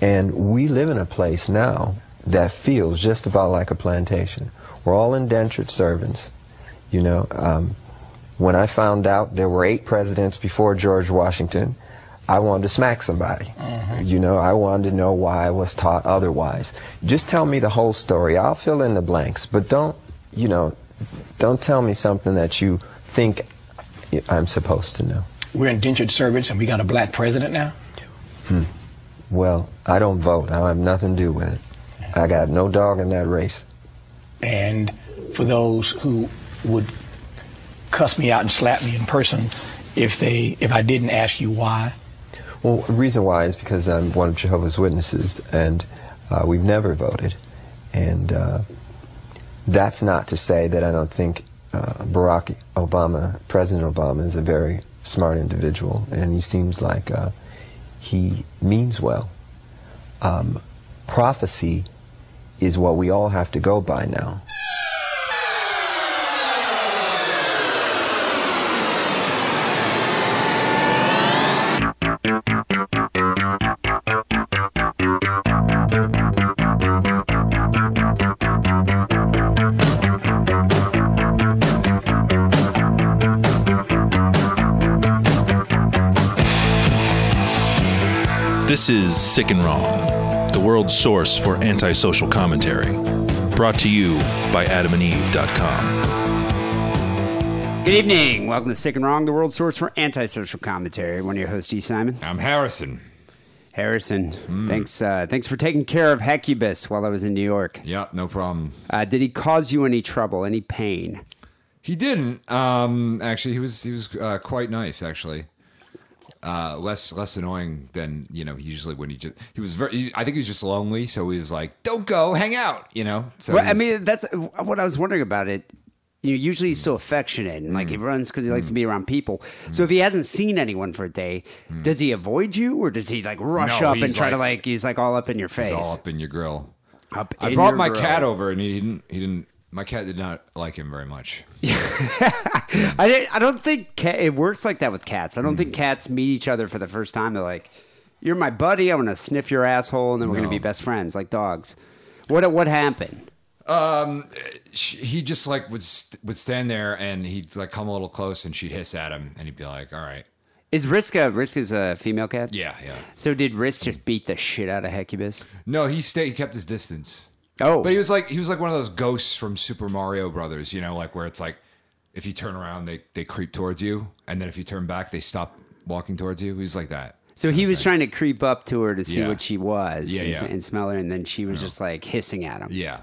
And we live in a place now that feels just about like a plantation. We're all indentured servants. You know, um, when I found out there were eight presidents before George Washington, I wanted to smack somebody. You know, I wanted to know why I was taught otherwise. Just tell me the whole story. I'll fill in the blanks, but don't, you know, don't tell me something that you think I'm supposed to know. We're indentured servants and we got a black president now? Well, I don't vote. I have nothing to do with it. I got no dog in that race. And for those who would cuss me out and slap me in person if they if I didn't ask you why, Well, the reason why is because I'm one of Jehovah's Witnesses, and uh, we've never voted. And uh, that's not to say that I don't think uh, Barack Obama, President Obama, is a very smart individual, and he seems like uh, he means well. Um, prophecy is what we all have to go by now. This is Sick and Wrong, the world's source for antisocial commentary. Brought to you by adamandeve.com. Good evening. Welcome to Sick and Wrong, the world's source for antisocial commentary. One of your hosts, E. Simon. I'm Harrison. Harrison, thanks uh, thanks for taking care of Hecubus while I was in New York. Yeah, no problem. Uh, did he cause you any trouble, any pain? He didn't. Um, actually, he was he was uh, quite nice. Actually, uh, less less annoying than you know usually when he just he was very. I think he was just lonely, so he was like, "Don't go, hang out," you know. So Well, I mean, that's what I was wondering about it. You know, usually he's so affectionate and Mm. like he runs because he likes to be around people. So if he hasn't seen anyone for a day, does he avoid you or does he like rush Mm. No, up and try to like- like he's like all up in your face? he's all up in your grill. Up I brought my grill. cat over, and he didn't. He didn't. My cat did not like him very much. I, I don't think ca- it works like that with cats. I don't Mm. think cats meet each other for the first time. They're like, "You're my buddy. I'm gonna sniff your asshole, and then we're gonna No. be best friends, like dogs." What what happened? Sh- He just like would st- would stand there, and he'd like come a little close, and she'd hiss at him, and he'd be like, "All right, Is Riska Risk is a female cat? yeah, yeah." So did Risk just beat the shit out of Hecubus? No, he stayed. He kept his distance. Oh, But he was like he was like one of those ghosts from Super Mario Brothers, you know, like where it's like if you turn around they they creep towards you, and then if you turn back they stop walking towards you. He was like that. so he was trying to creep up to her to see Yeah. what she was Yeah, and, yeah. and smell her, and then she was just like hissing at him. Yeah,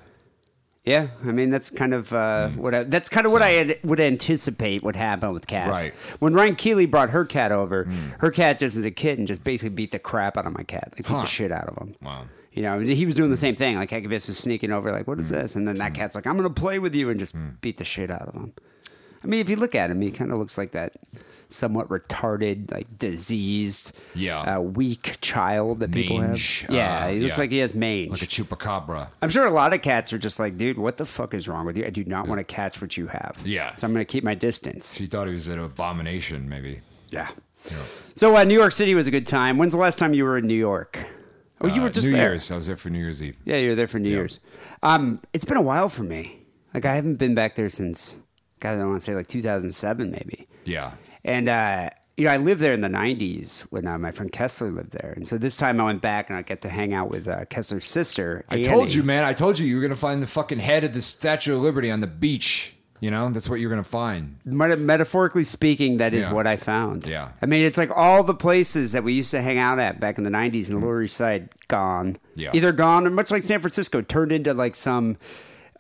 Yeah, I mean that's kind of uh, what I, that's kind of what I had, would anticipate would happen with cats. Right. When Ryan Keeley brought her cat over, her cat just as a kitten just basically beat the crap out of my cat. Like beat Huh. the shit out of him. Wow. You know, he was doing the same thing. Like Hecubus was sneaking over, like, "What is this?" And then that cat's like, "I'm gonna play with you," and just beat the shit out of him. I mean, if you look at him, he kind of looks like that somewhat retarded, like diseased, Yeah. uh, weak child that people Mange, have. Yeah, uh, he looks yeah. like he has mange. like a chupacabra. I'm sure a lot of cats are just like, dude, what the fuck is wrong with you? I do not want to catch what you have. Yeah. So I'm going to keep my distance. She thought he was an abomination, maybe. Yeah. So uh, New York City was a good time. When's the last time you were in New York? Oh, you Uh, were just New there. Year's. I was there for New Year's Eve. Yeah, you were there for New Year's. Um, it's been a while for me. Like I haven't been back there since, God, I don't want to say like 2007 maybe. Yeah. And uh, you know, I lived there in the '90s when uh, my friend Kessler lived there, and so this time I went back and I get to hang out with uh, Kessler's sister. I told you, man. I told you you were gonna find the fucking head of the Statue of Liberty on the beach. You know, that's what you're gonna find. Meta- metaphorically speaking, that is Yeah. what I found. Yeah. I mean, it's like all the places that we used to hang out at back in the 90s in the Lower East Side, gone. Yeah. Either gone or much like San Francisco, turned into like some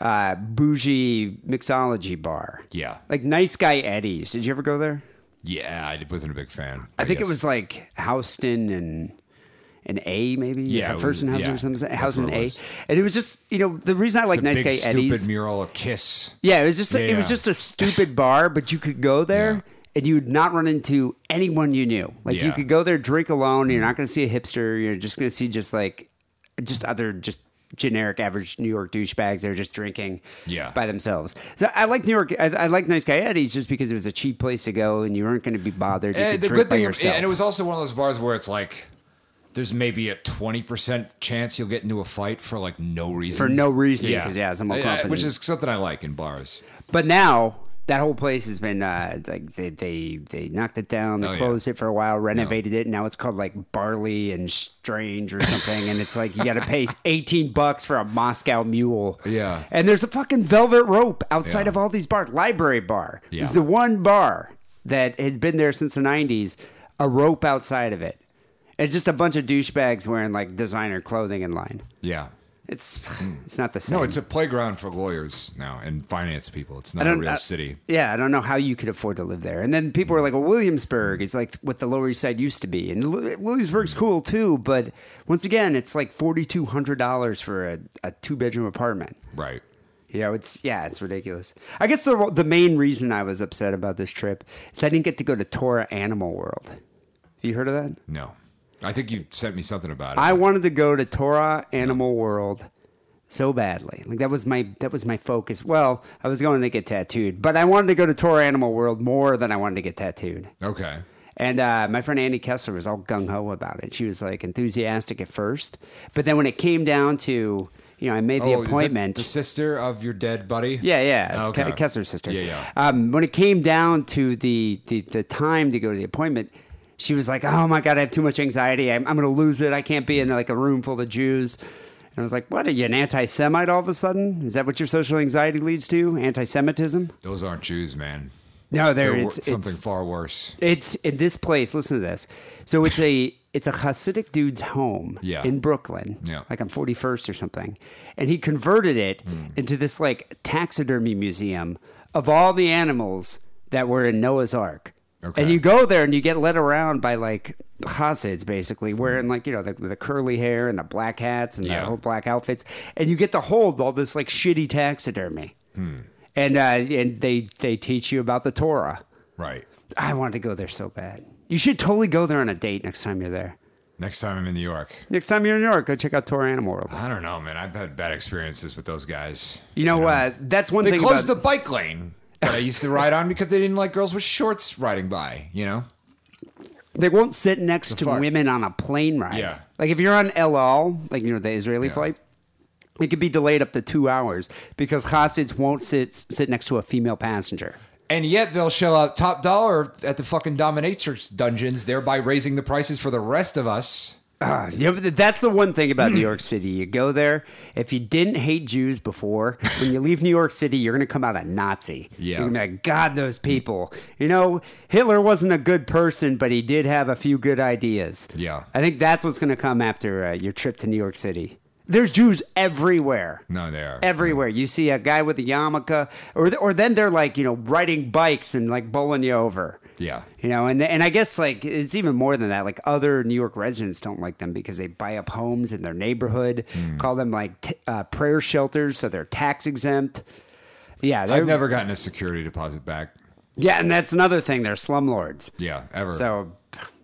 uh, bougie mixology bar. Yeah. Like Nice Guy Eddie's. Did you ever go there? Yeah, I wasn't a big fan. I think it was like Houston and an A maybe. Yeah, Like it First and was- Houston yeah, or something. that's Houston what it A. And it was just, you know, the reason I like a Nice big, Guy stupid Eddie's. mural of Kiss. Yeah, it was just it was just a stupid bar, but you could go there Yeah. and you would not run into anyone you knew. Like you could go there, drink alone. You're not going to see a hipster. You're just going to see just like just other just generic average New York douchebags. They're just drinking Yeah. by themselves. So I like New York. I, I like Nice Guy Eddie's just because it was a cheap place to go and you weren't going to be bothered. You Eh, the drink good by thing, yourself. and it was also one of those bars where it's like there's maybe a 20% chance you'll get into a fight for like no reason. For no reason. yeah, more Yeah, company. Which is something I like in bars. But now that whole place has been uh, like they, they they knocked it down, they Oh, yeah. closed it for a while, renovated it, and now it's called like Barley and Strange or something. and it's like you got to pay eighteen bucks for a Moscow Mule. Yeah. and there's a fucking velvet rope outside Yeah. of all these bars. Library Bar Yeah. is the one bar that has been there since the '90s. A rope outside of it. It's just a bunch of douchebags wearing like designer clothing in line. Yeah. It's hmm. it's not the same. No, it's a playground for lawyers now and finance people. It's not a real I- city. Yeah, I don't know how you could afford to live there. And then people were like, "Well, Williamsburg is like what the Lower East Side used to be, and Williamsburg's cool too." But once again, it's like forty two hundred dollars for a, a two bedroom apartment. Right. You know, it's yeah, it's ridiculous. I guess the the main reason I was upset about this trip is I didn't get to go to Torah Animal World. Have you heard of that? No. I think you sent me something about it. I wanted to go to Torah Animal World so badly. Like that was my that was my focus. Well, I was going to get tattooed, but I wanted to go to Torah Animal World more than I wanted to get tattooed. Okay. And uh, my friend Andy Kessler was all gung ho about it. She was like enthusiastic at first, but then when it came down to you know, I made the Oh, is it appointment. the sister of your dead buddy? Yeah, yeah, it's Okay. Kessler's sister. Yeah, yeah. Um, when it came down to the, the the time to go to the appointment, she was like, "Oh my god, I have too much anxiety. I'm, I'm going to lose it. I can't be in like a room full of Jews." And I was like, "What? Are you an anti-Semite all of a sudden? Is that what your social anxiety leads to? Anti-Semitism?" Those aren't Jews, man. No, there They're it's something it's, far worse. it's in this place. Listen to this. So it's a it's a Hasidic dude's home Yeah. in Brooklyn, Yeah. like on 41st or something, and he converted it Hmm. into this like taxidermy museum of all the animals that were in Noah's Ark. Okay. And you go there and you get led around by like Hasids, basically wearing like you know the, the curly hair and the black hats and Yeah. the whole black outfits, and you get to hold all this like shitty taxidermy. Hmm. And uh, and they they teach you about the Torah. Right. I wanted to go there so bad. You should totally go there on a date next time you're there. Next time I'm in New York. Next time you're in New York, go check out Torah Animal World. I don't know, man. I've had bad experiences with those guys. You know, Uh, that's one They thing closed about the bike lane that I used to ride on because they didn't like girls with shorts riding by, you know? they won't sit next to women on a plane ride. Yeah. Like if you're on El Al, like you know the Israeli Yeah. flight, it could be delayed up to two hours because Hasids won't sit sit next to a female passenger. And yet they'll shell out top dollar at the fucking dominatrix dungeons, thereby raising the prices for the rest of us. Yeah, but that's the one thing about New York City. You go there, if you didn't hate Jews before, when you leave New York City, you're going to come out a Nazi. Yeah. You're going to be like, God, those people. You know, Hitler wasn't a good person, but he did have a few good ideas. Yeah. I think that's what's going to come after uh, your trip to New York City. There's Jews everywhere. No, they are. Everywhere you see a guy with a yarmulke, or or then they're like you know riding bikes and like bowling you over. Yeah. You know, and and I guess like it's even more than that. Like other New York residents don't like them because they buy up homes in their neighborhood, Hmm. call them like t- uh, prayer shelters, so they're tax exempt. Yeah, I've never gotten a security deposit back. Yeah, and that's another thing. They're slumlords. Yeah, ever. So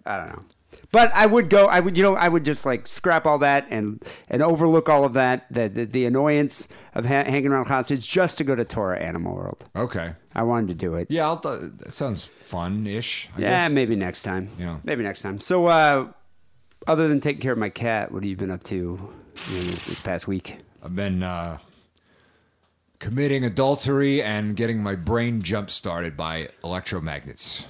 I don't know. But I would go. I would, you know, I would just like scrap all that and and overlook all of that, the the, the annoyance of ha- hanging around hostage just to go to Torah Animal World. okay. I wanted to do it. Yeah, I'll th- that sounds fun-ish. Yeah, guess. maybe next time. Yeah. maybe next time. So, uh, other than taking care of my cat, what have you been up to you know, this past week? I've been uh, committing adultery and getting my brain jump started by electromagnets.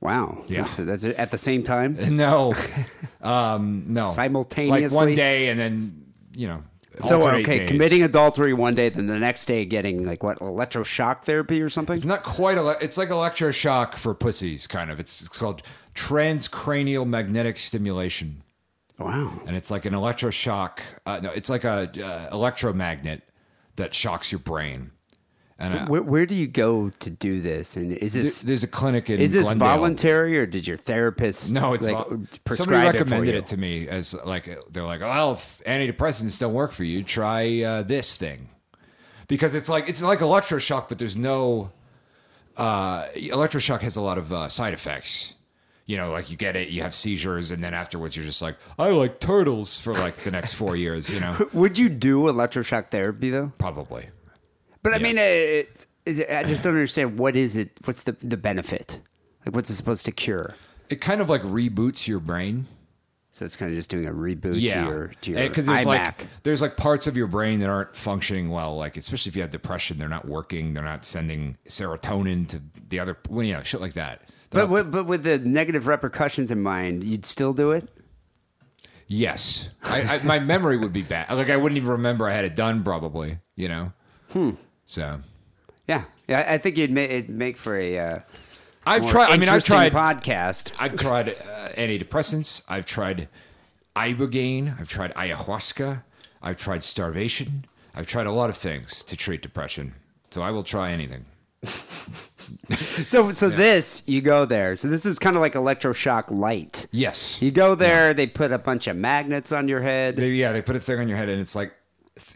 Wow. Yeah. That's, that's it at the same time. No, um, no. Simultaneously? like one day, and then you know. So okay, days. committing adultery one day, then the next day getting like what electroshock therapy or something. It's not quite. Ele- it's like electroshock for pussies, kind of. It's, it's called transcranial magnetic stimulation, Wow. and it's like an electroshock. Uh, no, it's like a uh, electromagnet that shocks your brain. And Where, where do you go to do this? And is th- this there's a clinic in is this Glendale. voluntary or did your therapist No, it's like, vol- somebody recommended it, it, to me as like they're like, if antidepressants don't work for you, try uh, this thing because it's like it's like electroshock, but there's no uh, electroshock has a lot of uh, side effects. You know, like you get it, you have seizures, and then afterwards you're just like, I like turtles for like the next four years. You know, Would you do electroshock therapy though? probably. But I Yeah. mean, uh, it, I just don't understand what is it? What's the the benefit? Like, what's it supposed to cure? It kind of like reboots your brain. So it's kind of just doing a reboot yeah, to your to your because there's iMac. like there's like parts of your brain that aren't functioning well. Like especially if you have depression, they're not working. They're not sending serotonin to the other. Well, you know, shit like that. They're but with, but with the negative repercussions in mind, you'd still do it. yes, I, I, my memory would be bad. Like I wouldn't even remember I had it done. Probably, you know. Hmm. So Yeah, yeah. I think you'd make it'd make for a. Uh, I've more tried. I mean, I've interesting tried. podcast. I've tried uh, antidepressants. I've tried ibogaine. I've tried ayahuasca. I've tried starvation. I've tried a lot of things to treat depression. So I will try anything. So so this you go there. So this is kind of like electroshock light. Yes. You go there, they put a bunch of magnets on your head. They, yeah, they put a thing on your head, and it's like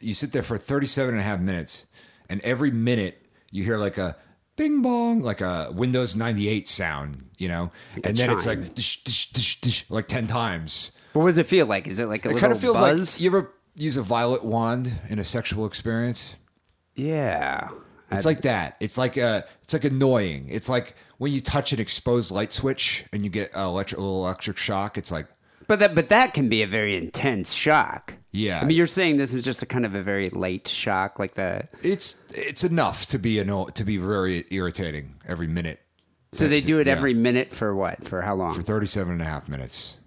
you sit there for 37 and a half minutes, and every minute you hear like a bing bong, like a Windows 98 sound, you know? a and then it's like dish, dish, dish, dish, like 10 times. what does it feel like? Is it like a It little kind of feels buzz? like you ever use a violet wand in a sexual experience? yeah. It's like that. It's like uh it's like annoying. It's like when you touch an exposed light switch and you get a electric, a little electric shock. It's like But that but that can be a very intense shock. Yeah. I mean, you're saying this is just a kind of a very late shock, like the. it's it's enough to be anno- to be very irritating every minute. So they do it Yeah. every minute for what? For how long? for 37 and a half minutes.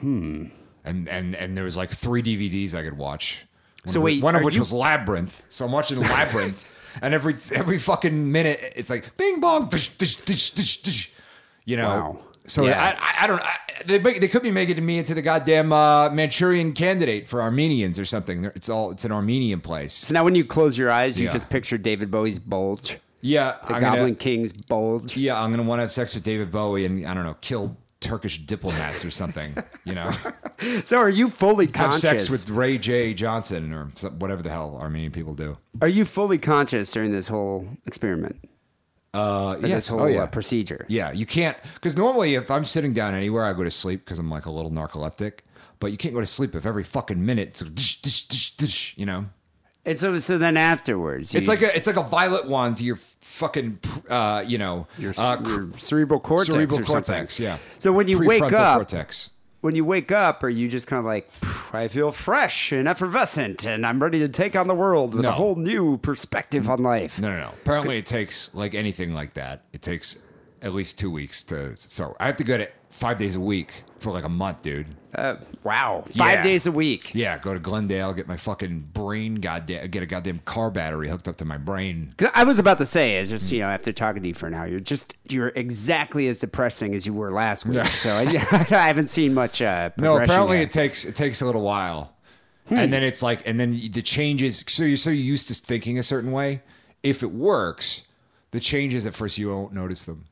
Hmm. And and and there was like three DVDs I could watch. One So of, wait, one of which you- was Labyrinth. So I'm watching Labyrinth, and every every fucking minute it's like bing bong, dish, dish, dish, dish, dish. you know. Wow. So Yeah. I, I I don't I, they they could be making me into the goddamn uh, Manchurian candidate for Armenians or something. It's all it's an Armenian place. So now when you close your eyes, you Yeah. just picture David Bowie's bulge, Yeah, the I'm Goblin gonna, King's bulge. yeah, I'm gonna want to have sex with David Bowie and I don't know, kill Turkish diplomats or something. You know. So are you fully have conscious? sex with Ray J. Johnson or whatever the hell Armenian people do. Are you fully conscious during this whole experiment? Uh, Or this whole uh, procedure? yeah, you can't because normally if I'm sitting down anywhere, I go to sleep because I'm like a little narcoleptic. But you can't go to sleep if every fucking minute it's like dish, dish, dish, dish, you know. And so, so then afterwards, It's like a it's like a violet wand to your fucking uh, you know your, uh, your cerebral cortex. cerebral or something. cortex. Yeah. So when you wake up, cortex. When you wake up, are you just kind of like, I feel fresh and effervescent, and I'm ready to take on the world with a whole new perspective on life? No, no, no. Apparently, it takes like anything like that. It takes at least two weeks to. So I have to go to five days a week for like a month, dude. Uh, wow, five Yeah. days a week. Yeah, go to Glendale, get my fucking brain, goddamn, get a goddamn car battery hooked up to my brain. I was about to say, it's just you know, after talking to you for an hour, you're just you're exactly as depressing as you were last week. So I, I haven't seen much. Uh, No, apparently yet. it takes it takes a little while, and then it's like, and then the changes. So you're so used to thinking a certain way. If it works, the changes at first you won't notice them.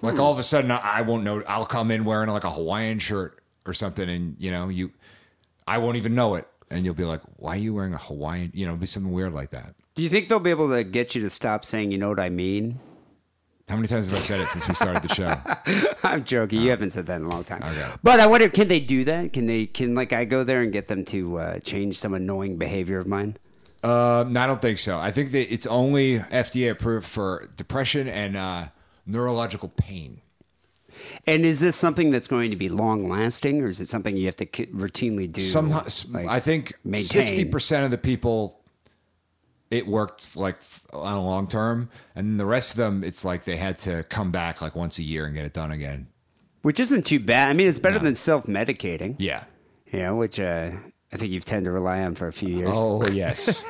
Like all of a sudden, I won't know. I'll come in wearing like a Hawaiian shirt or something, and you know, you, I won't even know it, and you'll be like, "Why are you wearing a Hawaiian?" You know, it'll be something weird like that. Do you think they'll be able to get you to stop saying, "You know what I mean"? How many times have I said it since we started the show? I'm joking. You haven't said that in a long time. Okay. But I wonder, can they do that? Can they? Can like I go there and get them to uh, change some annoying behavior of mine? Um, no, I don't think so. I think that it's only FDA approved for depression and uh, neurological pain. And is this something that's going to be long lasting, or is it something you have to routinely do? Sometimes like, I think sixty percent of the people it worked like on a long term, and then the rest of them it's like they had to come back like once a year and get it done again. which isn't too bad. I mean, it's better No. than self medicating. Yeah. You know, which uh, I think you've tend to rely on for a few years. Oh yes.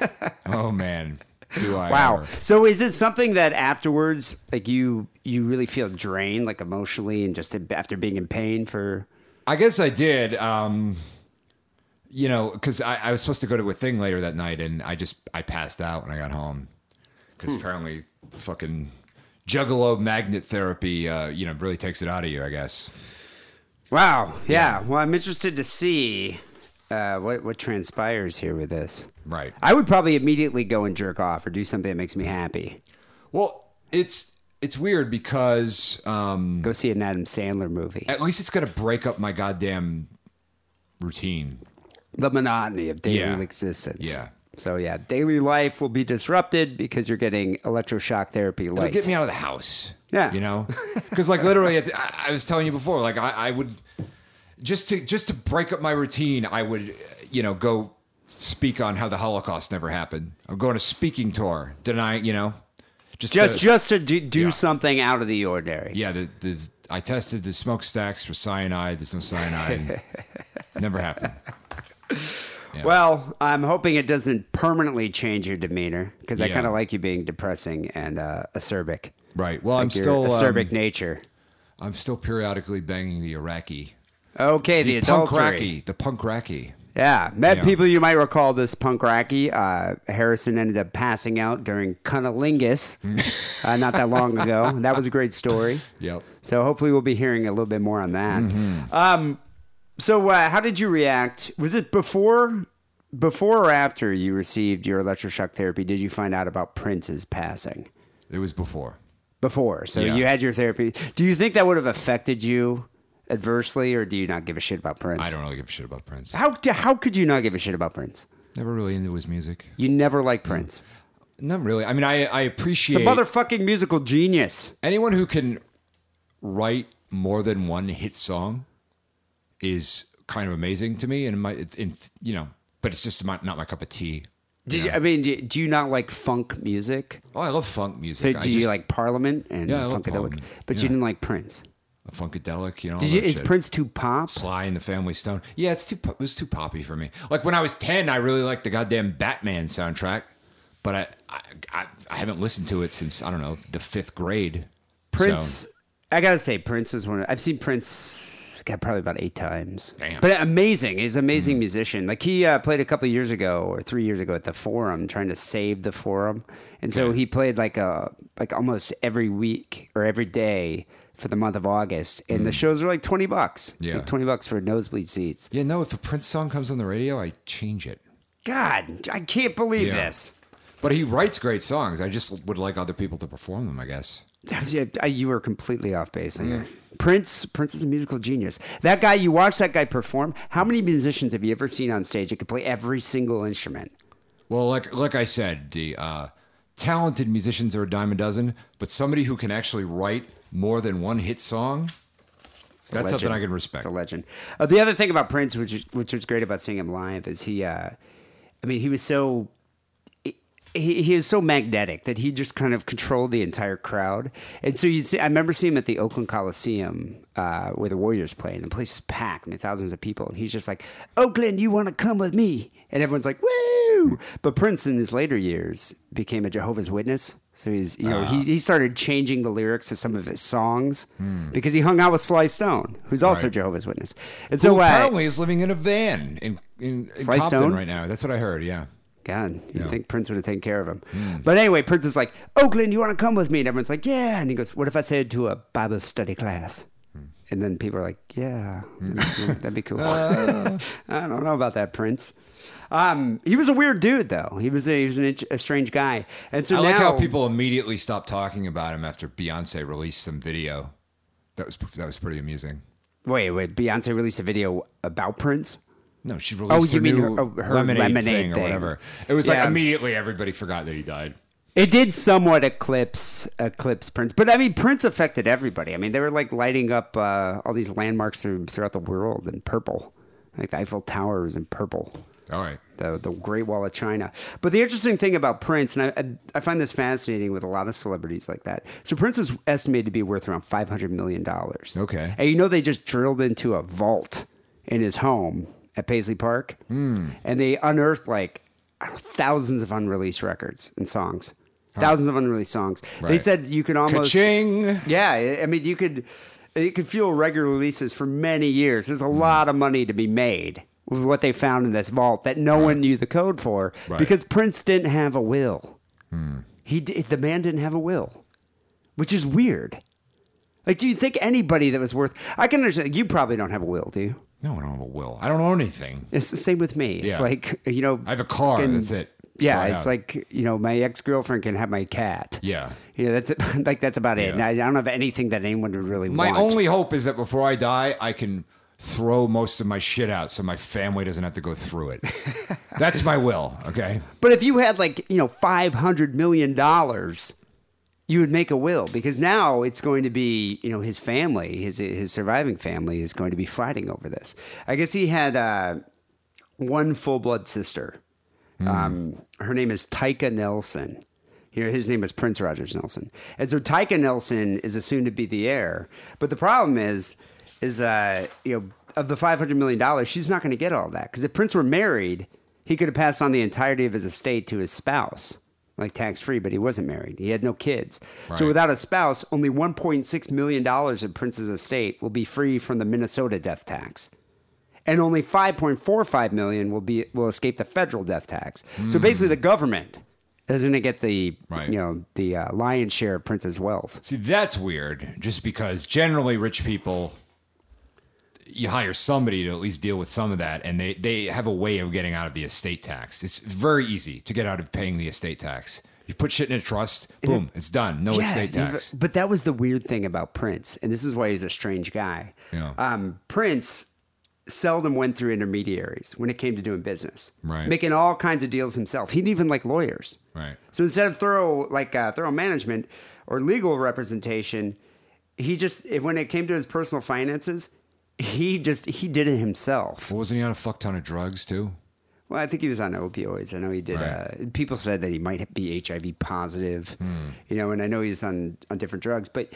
oh man. Do I? Wow. ever. So is it something that afterwards, like you, you really feel drained, like emotionally, and just after being in pain for? I guess I did. Um, you know, because I, I was supposed to go to a thing later that night, and I just I passed out when I got home because apparently the fucking juggalo magnet therapy, uh, you know, really takes it out of you. I guess. Wow. Yeah. Well, I'm interested to see uh, what what transpires here with this. Right. I would probably immediately go and jerk off or do something that makes me happy. Well, it's it's weird because um, Go see an Adam Sandler movie. at least it's gonna break up my goddamn routine. The monotony of daily Yeah. existence. Yeah. So yeah, daily life will be disrupted because you're getting electroshock therapy It'll light. get me out of the house. Yeah. You know? Because, like, literally, I, I was telling you before, like, I, I would just to just to break up my routine, I would, you know, go speak on how the Holocaust never happened. I'm going a speaking tour, denying, you know, just Just to- just to do, do Yeah. something out of the ordinary. yeah. The, there's, I tested the smokestacks for cyanide. There's no cyanide. never happened. Yeah. Well, I'm hoping it doesn't permanently change your demeanor because I Yeah. kind of like you being depressing and uh, acerbic. Right. Well, I'm still acerbic um, nature. I'm still periodically banging the Iraqi, Okay, the, the, punk adultery. racky, the punk racky. Yeah, met Yeah. people you might recall this punk racky. Uh, Harrison ended up passing out during cunnilingus uh, not that long ago. That was a great story. Yep. So hopefully we'll be hearing a little bit more on that. Um, so uh, how did you react? Was it before, before or after you received your electroshock therapy? Did you find out about Prince's passing? It was before. Before, so Yeah. you had your therapy. Do you think that would have affected you adversely, or do you not give a shit about Prince? I don't really give a shit about Prince. How how could you not give a shit about Prince? Never really into his music. You never liked mm. Prince. Not really. I mean, I I It's appreciate a motherfucking musical genius. anyone who can write more than one hit song is kind of amazing to me and my in you know but it's just my, not my cup of tea Did you, I mean, do- do you not like funk music? oh i love funk music So I do you just- like Parliament and Yeah, I love Funkadelic? Parliament. But Yeah. you didn't like Prince. Funkadelic you know Did you? Is shit. Prince too pop? sly and the family stone yeah it's too it was too poppy for me like when i was 10 i really liked the goddamn batman soundtrack but i i, I, I haven't listened to it since i don't know the fifth grade Prince. So, I gotta say, Prince was one. Of, I've seen Prince. God, probably about eight times. Damn. But amazing. He's an amazing musician. Like he uh, played a couple years ago or three years ago at the Forum, trying to save the Forum, and so he played like a like almost every week or every day for the month of August, and the shows are like twenty bucks. Yeah. like twenty bucks for nosebleed seats. yeah no if a prince song comes on the radio i change it God, I can't believe Yeah. this. But he writes great songs. I just would like other people to perform them, I guess. Yeah, You were completely off base. there. Prince, Prince is a musical genius. That guy, you watch that guy perform. How many musicians have you ever seen on stage that can play every single instrument? Well, like like I said, the uh, talented musicians are a dime a dozen, but somebody who can actually write more than one hit song, that's something. I can respect. It's a legend. Uh, the other thing about Prince, which is, which was great about seeing him live, is he. Uh, I mean, he was so. He, he is so magnetic that he just kind of controlled the entire crowd, and so you see. I remember seeing him at the Oakland Coliseum uh, where the Warriors play, and the place is packed, I mean, thousands of people, and he's just like, "Oakland, you want to come with me?" And everyone's like, "Woo!" But Prince, in his later years, became a Jehovah's Witness, so he's you know he he started changing the lyrics to some of his songs because he hung out with Sly Stone, who's also Right. Jehovah's Witness, and So so uh, apparently is living in a van in in, in Compton Stone? right now. That's what I heard. Yeah. God, you'd Yeah. Hmm. think Prince would have taken care of him. But anyway, Prince is like, Oakland, you want to come with me? And everyone's like, yeah. And he goes, what if I said to a Bible study class? Hmm. And then people are like, yeah, yeah, that'd be cool. Uh. I don't know about that, Prince. Um, he was a weird dude, though. He was a, he was an, a strange guy. And so I now, like how people immediately stopped talking about him after Beyonce released some video. That was that was pretty amusing. Wait, wait. Beyonce released a video about Prince. No, she released you her mean new her- oh, her lemonade, lemonade thing, or whatever. It was like immediately everybody forgot that he died. It did somewhat eclipse eclipse Prince, but I mean Prince affected everybody. I mean they were like lighting up uh, all these landmarks through, throughout the world in purple, like the Eiffel Tower was in purple, All right. the the Great Wall of China. But the interesting thing about Prince, and I, I, find this fascinating with a lot of celebrities like that. So Prince is estimated to be worth around five hundred million dollars. Okay. and you know they just drilled into a vault in his home at Paisley Park, Hmm. and they unearthed like know, thousands of unreleased records and songs. Thousands of unreleased songs. They said you can almost Ka-ching! Yeah, I- mean you could it could fuel regular releases for many years. There's a Hmm. lot of money to be made what they found in this vault that no one knew the code for Right. because Prince didn't have a will. Hmm. He di- the man didn't have a will, which is weird. Like, do you think anybody that was worth? I can understand. You probably don't have a will, do you? No, I don't have a will. I don't own anything. It's the same with me. It's like you know, I have a car. fucking- That's it. That's Yeah, it's have. like you know, my ex girlfriend can have my cat. Yeah. you know, that's it. like that's about it. And I, I don't have anything that anyone would really want. My want. only hope is that before I die, I can throw most of my shit out so my family doesn't have to go through it. That's my will. Okay. But if you had like you know five hundred million dollars, you would make a will because now it's going to be you know his family, his his surviving family is going to be fighting over this. I guess he had uh, one full blood sister. Um, her name is Tyka Nelson. Here, his name is Prince Rogers Nelson, and so Tyka Nelson is assumed to be the heir. But the problem is, is uh, you know, of the five hundred million dollars, she's not going to get all that because if Prince were married, he could have passed on the entirety of his estate to his spouse, like tax free. But he wasn't married; he had no kids. So without a spouse, only one point six million dollars of Prince's estate will be free from the Minnesota death tax and only 5.45 million will be will escape the federal death tax. So basically, the government is going to get the Right. you know the uh, lion's share of Prince's wealth. See, that's weird. Just because generally rich people, you hire somebody to at least deal with some of that, and they they have a way of getting out of the estate tax. It's very easy to get out of paying the estate tax. You put shit in a trust, boom, it's done. No estate tax. But that was the weird thing about Prince, and this is why he's a strange guy. Yeah. Um, Prince seldom went through intermediaries when it came to doing business, Right. Making all kinds of deals himself. He didn't even like lawyers, Right. So instead of thorough like uh, thorough management or legal representation, he just when it came to his personal finances, he just he did it himself. Well, wasn't he on a fuck ton of drugs too? Well, I think he was on opioids. I know he did. Right. Uh, people said that he might be HIV positive, you know, and I know he's on on different drugs, but.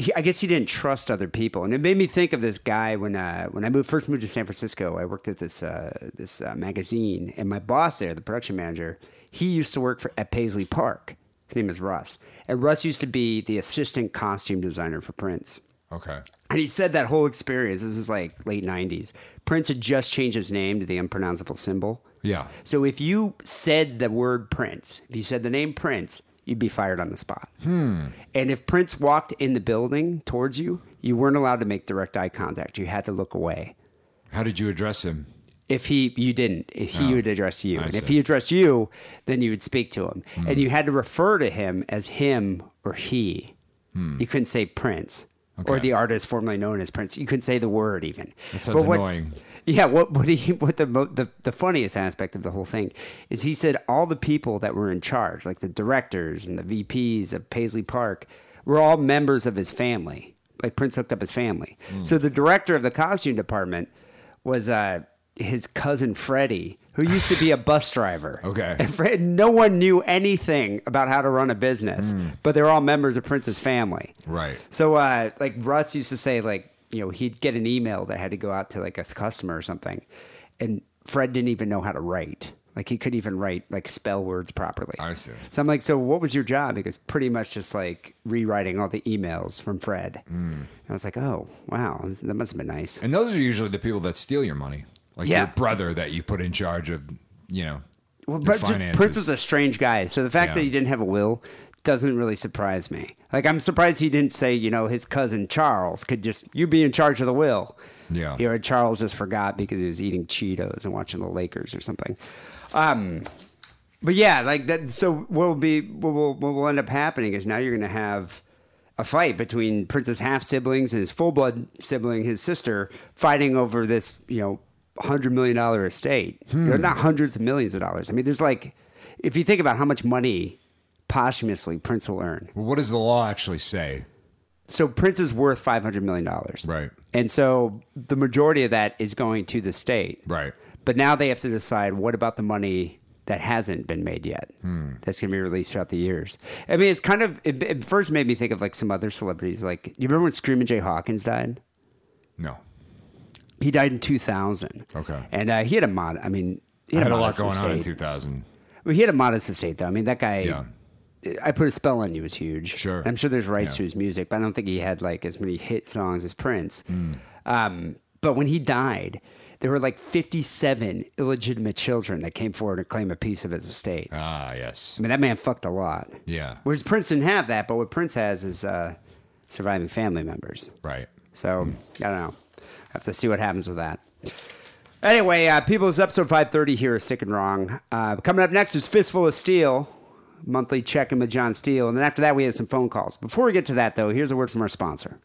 He, I guess he didn't trust other people, and it made me think of this guy when uh, when I moved first moved to San Francisco. I worked at this uh, this uh, magazine, and my boss there, the production manager, he used to work for at Paisley Park. His name is Russ, and Russ used to be the assistant costume designer for Prince. Okay. And he said that whole experience, this is like late 90s. Prince had just changed his name to the unpronounceable symbol. Yeah. So if you said the word Prince, if you said the name Prince, you'd be fired on the spot. Hmm. And if Prince walked in the building towards you, you weren't allowed to make direct eye contact. You had to look away. How did you address him? If he, you didn't. If he Oh, would address you, I and if he addressed you, then you would speak to him, and you had to refer to him as him or he. You couldn't say Prince or the artist formerly known as Prince. You couldn't say the word even. That sounds what- annoying. Yeah, what what he what the, the the funniest aspect of the whole thing is he said all the people that were in charge, like the directors and the VPs of Paisley Park, were all members of his family. Like Prince hooked up his family. Hmm. So the director of the costume department was uh, his cousin Freddie, who used to be a bus driver. Okay. and Fred, no one knew anything about how to run a business, Hmm. but they're all members of Prince's family. Right. So, uh, like Russ used to say, like you know, he'd get an email that had to go out to like a customer or something, and Fred didn't even know how to write. Like he couldn't even write like spell words properly. I see. So I'm like, so what was your job? Because pretty much just like rewriting all the emails from Fred. And I was like, oh wow, that must have been nice. And those are usually the people that steal your money, like Yeah. your brother that you put in charge of, you know, Well, but. Prince was a strange guy. So the fact Yeah. that he didn't have a will doesn't really surprise me. Like I'm surprised he didn't say, you know, his cousin Charles could just you be in charge of the will. Yeah. You know, Charles just forgot because he was eating Cheetos and watching the Lakers or something. Um, but yeah, like that. So what will be what will what will end up happening is now you're going to have a fight between Prince's half siblings and his full blood sibling, his sister, fighting over this you know hundred million dollar estate. You know, not hundreds of millions of dollars. I mean, there's like if you think about how much money posthumously Prince will earn. Well, what does the law actually say? So Prince is worth five hundred million dollars, Right. And so the majority of that is going to the state, Right. But now they have to decide what about the money that hasn't been made yet. Hmm. That's going to be released throughout the years. I mean, it's kind of it, it first made me think of like some other celebrities. Like, you remember when Screaming Jay Hawkins died? No. He died in two thousand. Okay. and uh, he had a mod. I mean, he I had, had a lot modest going on in 2000. Well, he had a modest estate, though. I mean, that guy. Yeah. I put a spell on you was huge. Sure. I'm sure there's rights Yeah. to his music, but I don't think he had like as many hit songs as Prince. Hmm. Um, but when he died, there were like 57 illegitimate children that came forward to claim a piece of his estate. Ah, yes. I mean, that man fucked a lot. Yeah. Whereas Prince didn't have that, but what Prince has is uh, surviving family members. Right. So I don't know. Have to see what happens with that. Anyway, uh, people, it's episode 530 here is Sick and Wrong. Uh, coming up next is Fistful of Steele, monthly check in with John Steele. And then after that, we have some phone calls. Before we get to that, though, here's a word from our sponsor.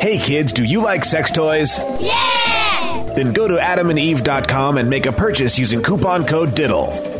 Hey kids, do you like sex toys? Yeah! Then go to adamandeve.com and make a purchase using coupon code DIDDLE.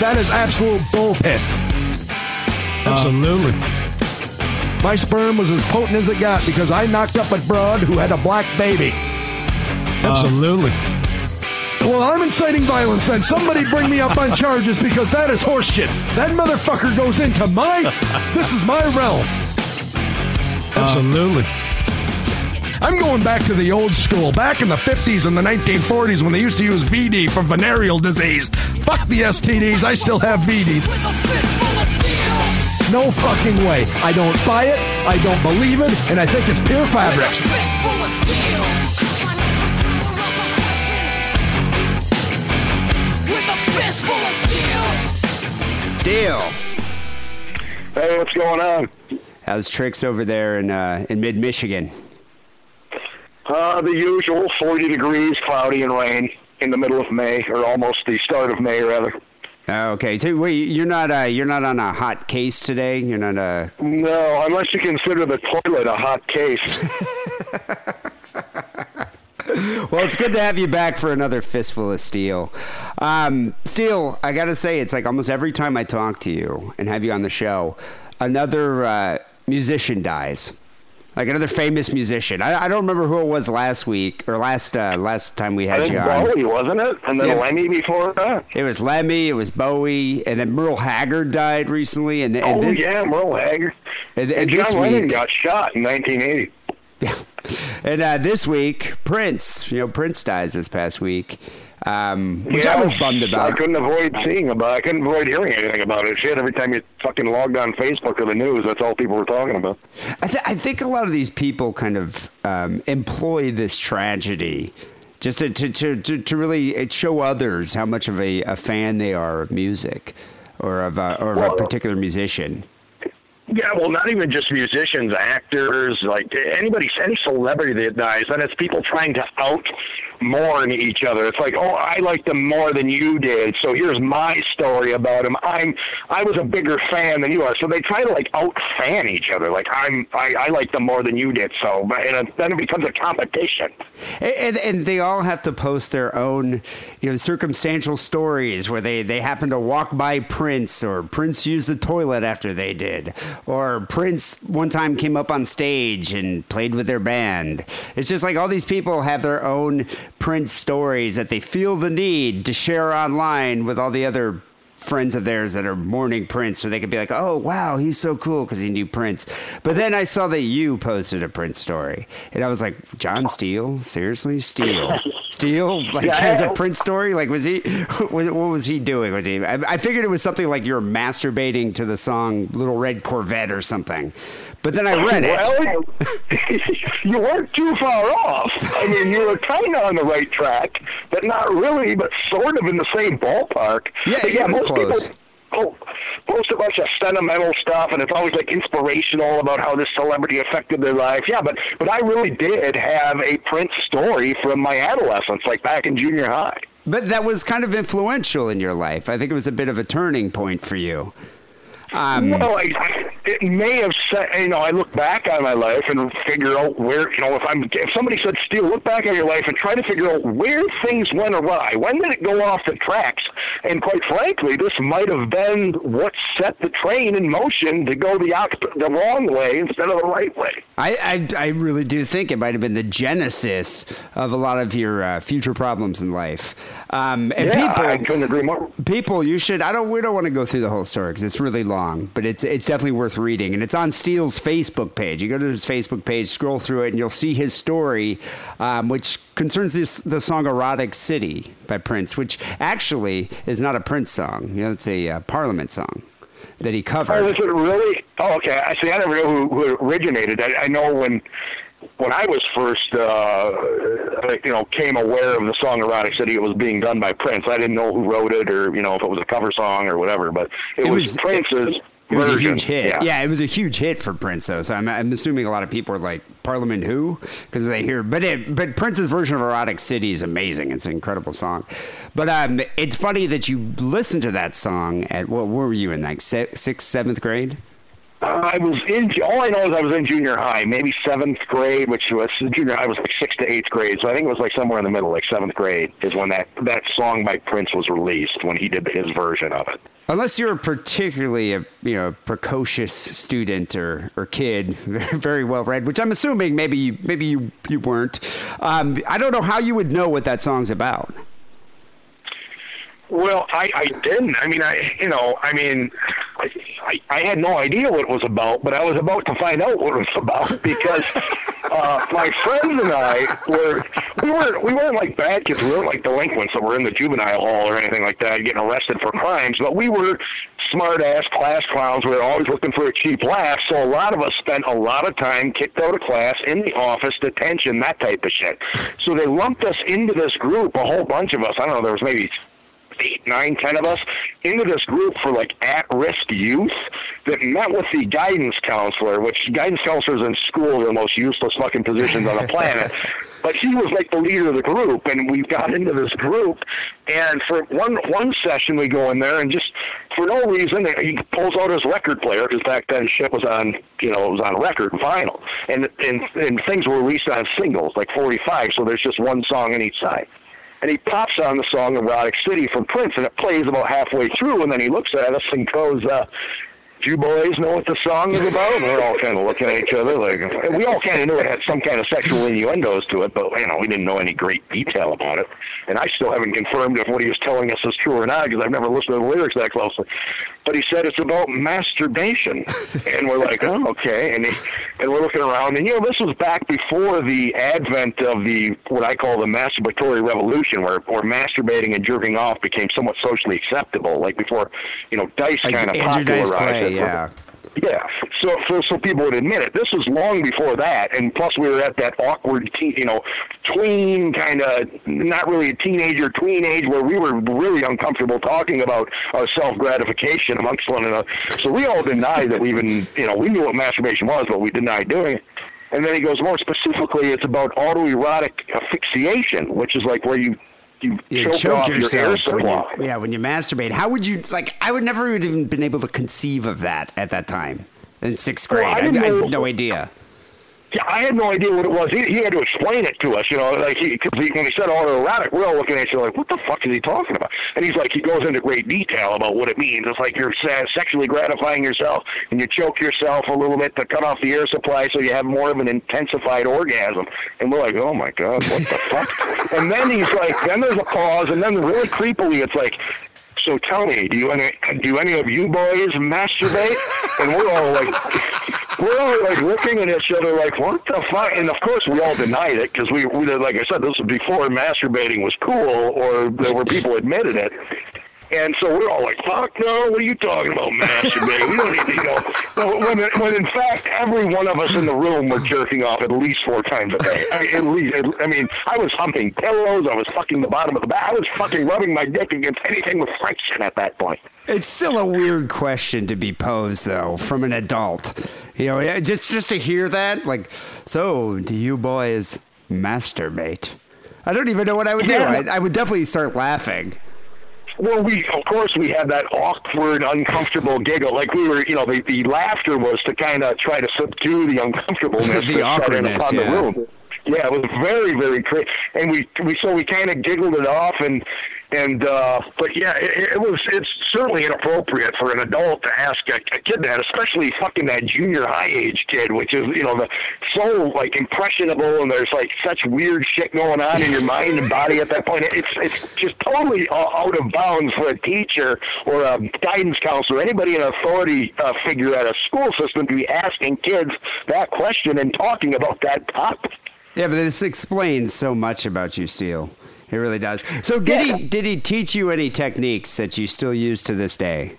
That is absolute bull piss. Absolutely. Uh, my sperm was as potent as it got because I knocked up a broad who had a black baby. Absolutely. Well, I'm inciting violence, then somebody bring me up on charges because that is horseshit. That motherfucker goes into my. This is my realm. Absolutely. I'm going back to the old school, back in the 50s and the 1940s when they used to use VD for venereal disease. Fuck the STDs, I still have VD. No fucking way. I don't buy it, I don't believe it, and I think it's pure fabrics. Steele. Hey, what's going on? How's tricks over there in uh, in mid Michigan? Uh, the usual 40 degrees, cloudy and rain in the middle of May, or almost the start of May, rather. Oh, okay, so wait, you're not uh, you're not on a hot case today. You're not uh No, unless you consider the toilet a hot case. Well, it's good to have you back for another fistful of Steele. Um, Steele, I gotta say, it's like almost every time I talk to you and have you on the show, another uh, musician dies. Like another famous musician. I, I don't remember who it was last week or last uh, last time we I had think you on. Bowie, wasn't it? And then Yeah. Lemmy before that. It was Lemmy, it was Bowie, and then Merle Haggard died recently. And, and Oh, then, yeah, Merle Haggard. And, And and John Lennon week, got shot in 1980. and uh, this week, Prince. You know, Prince dies this past week, um, which yeah, I was bummed about. I couldn't avoid seeing about. I couldn't avoid hearing anything about it. Shit, every time you fucking logged on Facebook or the news, that's all people were talking about. I, th- I think a lot of these people kind of um, employ this tragedy just to, to, to, to, really show others how much of a, a fan they are of music or of, a, or of a particular musician. Yeah, well, not even just musicians, actors, like anybody, any celebrity that dies, then it's people trying to out mourn each other. It's like, oh, I liked him more than you did, so here's my story about him. I'm, I was a bigger fan than you are, so they try to like out fan each other. Like I'm, I, I liked them more than you did, so but and then it becomes a competition. And, and, and they all have to post their own, you know, circumstantial stories where they, they happen to walk by Prince or Prince used the toilet after they did or Prince one time came up on stage and played with their band. It's just like all these people have their own Prince stories that they feel the need to share online with all the other friends of theirs that are mourning Prince, so they could be like, "Oh, wow, he's so cool because he knew Prince." But then I saw that you posted a Prince story, and I was like, "John Steele, seriously, Steele, Steele, like Yeah, has a Prince story? Like, was he? Was, what was he doing? Was he, I, I figured it was something like you're masturbating to the song "Little Red Corvette" or something." But then I read it. Well, you weren't too far off. I mean, you were kind of on the right track, but not really, but sort of in the same ballpark. Yeah, But it was most close. people po- post a bunch of sentimental stuff, and it's always like inspirational about how this celebrity affected their life. Yeah, but but I really did have a Prince story from my adolescence, like back in junior high. But that was kind of influential in your life. I think it was a bit of a turning point for you. Um, Well, I, it may have said, you know, I look back on my life and figure out where, you know, if I'm, if somebody said, Steele, look back on your life and try to figure out where things went awry. When did it go off the tracks? And quite frankly, this might have been what set the train in motion to go the op- the wrong way instead of the right way. I, I, I really do think it might have been the genesis of a lot of your uh, future problems in life. Um, and yeah, people, I couldn't agree more. people, you should. I don't. We don't want to go through the whole story because it's really long, but it's it's definitely worth reading, and it's on Steele's Facebook page. You go to his Facebook page, scroll through it, and you'll see his story, um, which concerns this the song "Erotic City" by Prince, which actually is not a Prince song. You know, it's a uh, Parliament song that he covered. Oh, is it really? Oh, okay. I see. I never know who, who originated. I, I know when when I was first uh, you know came aware of the song "Erotic City." It was being done by Prince. I didn't know who wrote it or you know if it was a cover song or whatever, but it, It was, was- Prince's. It was a huge hit. Yeah. Yeah. it was a huge hit for Prince, though. So I'm, I'm assuming a lot of people are like Parliament Who because they hear, but it, but Prince's version of Erotic City is amazing. It's an incredible song. But um, it's funny that you listened to that song at what were you in like sixth, seventh grade? Uh, I was in. All I know is I was in junior high, maybe seventh grade, which was junior. high was like sixth to eighth grade, so I think it was like somewhere in the middle, like seventh grade, is when that that song by Prince was released when he did his version of it. Unless you're particularly a you know precocious student or, or kid, very well read, which I'm assuming maybe you, maybe you you weren't. Um, I don't know how you would know what that song's about. Well, I, I didn't. I mean, I you know, I mean, I, I, had no idea what it was about, but I was about to find out what it was about because uh, my friends and I were we weren't we weren't like bad kids. We weren't like delinquents that were in the juvenile hall or anything like that, getting arrested for crimes. But we were smart ass class clowns. We were always looking for a cheap laugh. So a lot of us spent a lot of time kicked out of class, in the office, detention, that type of shit. So they lumped us into this group, a whole bunch of us. I don't know. There was maybe eight, nine, ten of us into this group for like at-risk youth that met with the guidance counselor, which guidance counselors in school are the most useless fucking positions on the planet. But he was like the leader of the group, and we got into this group. And for one one session, we go in there, and just for no reason, he pulls out his record player because back then shit was on, you know, it was on record vinyl, and and and things were released on singles, like 45. So there's just one song on each side and he pops on the song Erotic City from Prince, and it plays about halfway through, and then he looks at us and goes, uh, do you boys know what the song is about? And we're all kind of looking at each other like, we all kind of knew it had some kind of sexual innuendos to it, but you know, we didn't know any great detail about it. And I still haven't confirmed if what he was telling us is true or not because I've never listened to the lyrics that closely. But he said it's about masturbation, and we're like, oh, okay. And he, and we're looking around, and you know, this was back before the advent of the what I call the masturbatory revolution, where where masturbating and jerking off became somewhat socially acceptable. Like before, you know, Dice kind of Dice popularized it. Yeah. Yeah, so, so so people would admit it. This was long before that, and plus we were at that awkward, teen, you know, tween kind of, not really a teenager, tween age where we were really uncomfortable talking about our self gratification amongst one another. So we all denied that we even, you know, we knew what masturbation was, but we denied doing it. And then he goes more specifically, it's about autoerotic asphyxiation, which is like where you you, You choke, choke off your yourself when you, yeah, when you masturbate. How would you like? I would never have even been able to conceive of that at that time in sixth Well, grade. I I, I had no idea. Yeah, I had no idea what it was. He, he had to explain it to us, you know, like he, cause he, when he said autoerotic, we're all looking at each other like, what the fuck is he talking about? And he's like, he goes into great detail about what it means. It's like you're se- sexually gratifying yourself and you choke yourself a little bit to cut off the air supply so you have more of an intensified orgasm. And we're like, oh my god, what the fuck? And then he's like, then there's a pause, and then really creepily, it's like. So tell me, do you any do any of you boys masturbate? And we're all like, we're all like looking at each other like, what the fuck? And of course, we all denied it because we, we, like I said, this was before masturbating was cool or there were people admitted it. And so we're all like, fuck no, what are you talking about masturbating? we don't need to, you know. When, when in fact, every one of us in the room were jerking off at least four times a day. I mean, at least, I mean, I was humping pillows, I was fucking the bottom of the bed, I was fucking rubbing my dick against anything with friction at that point. It's still a weird question to be posed, though, from an adult. You know, just just to hear that, like, so do you boys masturbate? I don't even know what I would do. Yeah. I, I would definitely start laughing. Well, we of course we had that awkward, uncomfortable giggle. Like we were, you know, the, the laughter was to kind of try to subdue the uncomfortableness The that set in upon yeah. the room. Yeah, it was very, very crazy, and we we so we kind of giggled it off, and and uh, but yeah, it, it was it's certainly inappropriate for an adult to ask a, a kid that, especially fucking that junior high age kid, which is you know the so like impressionable, and there's like such weird shit going on in your mind and body at that point. It's it's just totally uh, out of bounds for a teacher or a guidance counselor, anybody in authority uh, figure at a school system to be asking kids that question and talking about that topic. Yeah, but this explains so much about you, Steele. It really does. So, did he did he teach you any techniques that you still use to this day?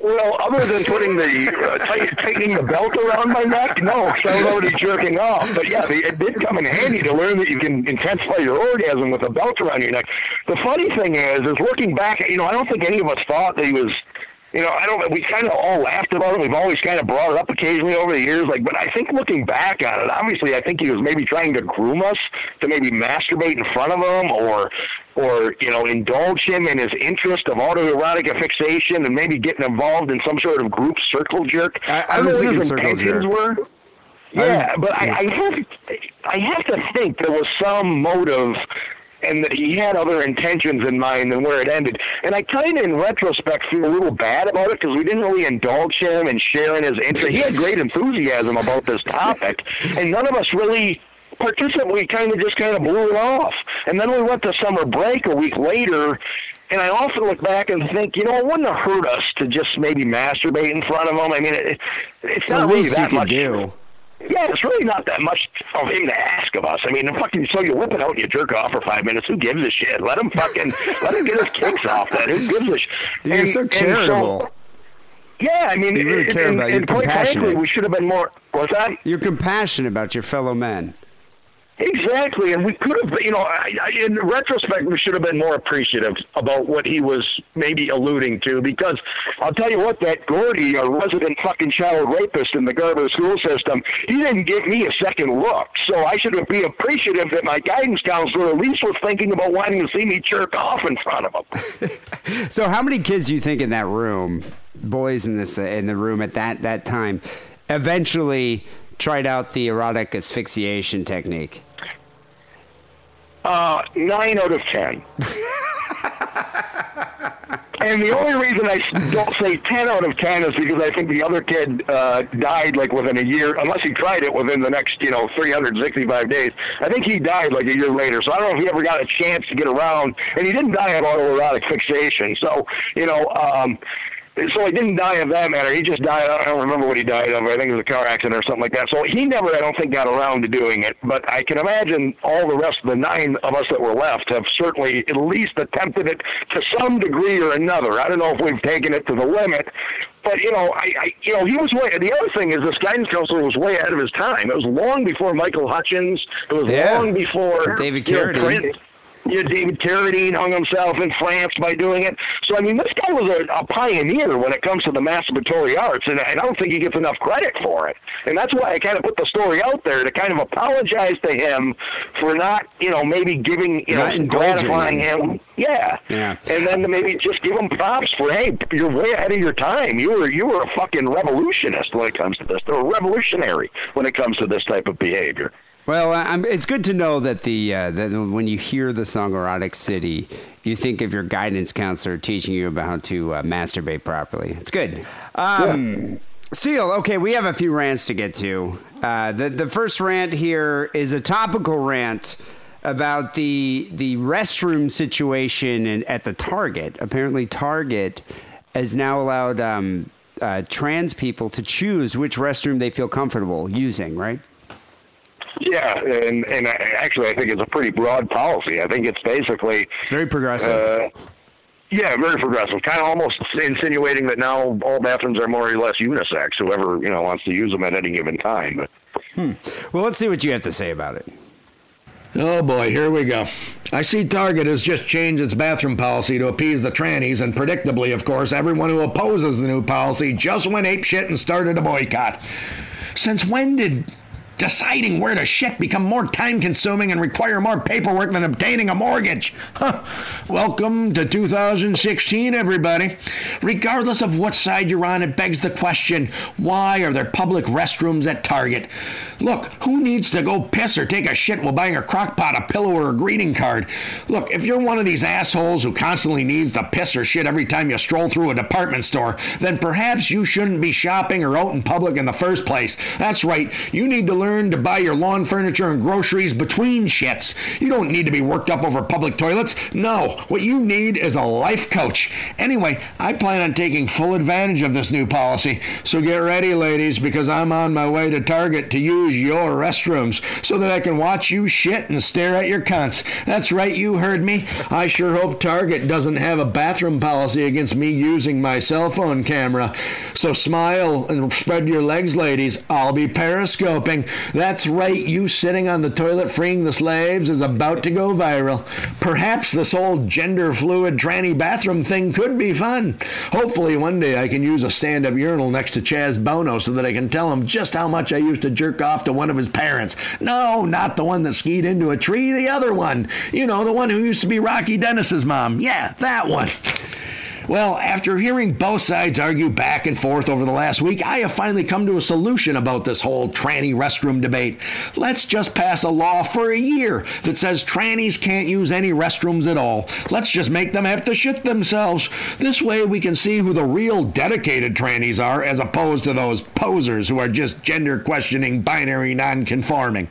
Well, other than putting the uh, tight, tightening the belt around my neck, no, 'cause I was already jerking off. But yeah, the, it did come in handy to learn that you can intensify your orgasm with a belt around your neck. The funny thing is, is looking back, you know, I don't think any of us thought that he was. You know, I don't. We kind of all laughed about it. We've always kind of brought it up occasionally over the years. Like, but I think looking back on it, obviously, I think he was maybe trying to groom us to maybe masturbate in front of him, or, or you know, indulge him in his interest of autoerotic fixation, and maybe getting involved in some sort of group circle jerk. I- I don't was thinking his circle intentions jerk. were. Yeah, but I, I have, I have to think there was some motive, and that he had other intentions in mind than where it ended. And I kind of, in retrospect, feel a little bad about it because we didn't really indulge him and share in his interest. He had great enthusiasm about this topic, and none of us really participated. We kind of just kind of blew it off. And then we went to summer break a week later. And I often look back and think, you know, it wouldn't have hurt us to just maybe masturbate in front of him. I mean, it, it's It's not really that can much. do. Yeah, it's really not that much of him to ask of us. I mean, the fucking, so you whip it out and you jerk off for five minutes. Who gives a shit? Let him fucking, let him get his kicks off. That who gives a shit? You're so charitable. yeah, I mean, You really and- care and, about- and quite frankly, we should have been more. What's that? You're compassionate about your fellow men. Exactly, and we could have, you know, I, I, in retrospect, we should have been more appreciative about what he was maybe alluding to. Because I'll tell you what, that Gordy, a resident fucking child rapist in the Garber school system, he didn't give me a second look. So I should be appreciative that my guidance counselor at least was thinking about wanting to see me jerk off in front of him. So, how many kids do you think in that room, boys in this in the room at that that time, eventually tried out the erotic asphyxiation technique? Uh, nine out of ten. and the only reason I don't say ten out of ten is because I think the other kid uh, died like within a year, unless he tried it within the next, you know, 365 days. I think he died like a year later, so I don't know if he ever got a chance to get around. And he didn't die of autoerotic fixation, so you know. Um, so he didn't die of that matter. He just died. I don't remember what he died of. I think it was a car accident or something like that. So he never, I don't think, got around to doing it. But I can imagine all the rest of the nine of us that were left have certainly at least attempted it to some degree or another. I don't know if we've taken it to the limit. But you know, I, I you know, he was way. The other thing is, this guidance counselor was way ahead of his time. It was long before Michael Hutchence. It was Yeah. long before David you know, Prince. Yeah, David Carradine hung himself in France by doing it. So, I mean, this guy was a, a pioneer when it comes to the masturbatory arts, and I don't think he gets enough credit for it. And that's why I kind of put the story out there to kind of apologize to him for not, you know, maybe giving, you Not know, gratifying him. him. Yeah. Yeah. And then to maybe just give him props for, hey, you're way ahead of your time. You were you were a fucking revolutionist when it comes to this. They're a revolutionary when it comes to this type of behavior. Well, I'm, it's good to know that the uh, that when you hear the song "Erotic City," you think of your guidance counselor teaching you about how to uh, masturbate properly. It's good. Um, Steele, okay, we have a few rants to get to. Uh, the the first rant here is a topical rant about the the restroom situation in, at the Target. Apparently, Target has now allowed um, uh, trans people to choose which restroom they feel comfortable using. Right. Yeah, and and I, actually, I think it's a pretty broad policy. I think it's basically It's very progressive. Uh, yeah, very progressive. Kind of almost insinuating that now all bathrooms are more or less unisex. Whoever you know wants to use them at any given time. But Well, let's see what you have to say about it. Oh boy, here we go. I see Target has just changed its bathroom policy to appease the trannies, and predictably, of course, everyone who opposes the new policy just went apeshit and started a boycott. Since when did deciding where to shit become more time consuming and require more paperwork than obtaining a mortgage? Welcome to 2016, everybody. Regardless of what side you're on, it begs the question why are there public restrooms at Target? Look, who needs to go piss or take a shit while buying a crock pot, a pillow, or a greeting card? Look, if you're one of these assholes who constantly needs to piss or shit every time you stroll through a department store, then perhaps you shouldn't be shopping or out in public in the first place. That's right, you need to learn to buy your lawn furniture and groceries between shits. You don't need to be worked up over public toilets. No, what you need is a life coach. Anyway, I plan on taking full advantage of this new policy. So get ready, ladies, because I'm on my way to Target to use your restrooms so that I can watch you shit and stare at your cunts. That's right, you heard me. I sure hope Target doesn't have a bathroom policy against me using my cell phone camera. So smile and spread your legs, ladies. I'll be periscoping. That's right, you sitting on the toilet freeing the slaves is about to go viral. Perhaps this whole gender fluid tranny bathroom thing could be fun. Hopefully, one day I can use a stand up urinal next to Chaz Bono so that I can tell him just how much I used to jerk off to one of his parents. No, not the one that skied into a tree, the other one. You know, the one who used to be Rocky Dennis's mom. Yeah, that one. Well, after hearing both sides argue back and forth over the last week, I have finally come to a solution about this whole tranny restroom debate. Let's just pass a law for a year that says trannies can't use any restrooms at all. Let's just make them have to shit themselves. This way we can see who the real dedicated trannies are as opposed to those posers who are just gender questioning, binary non conforming.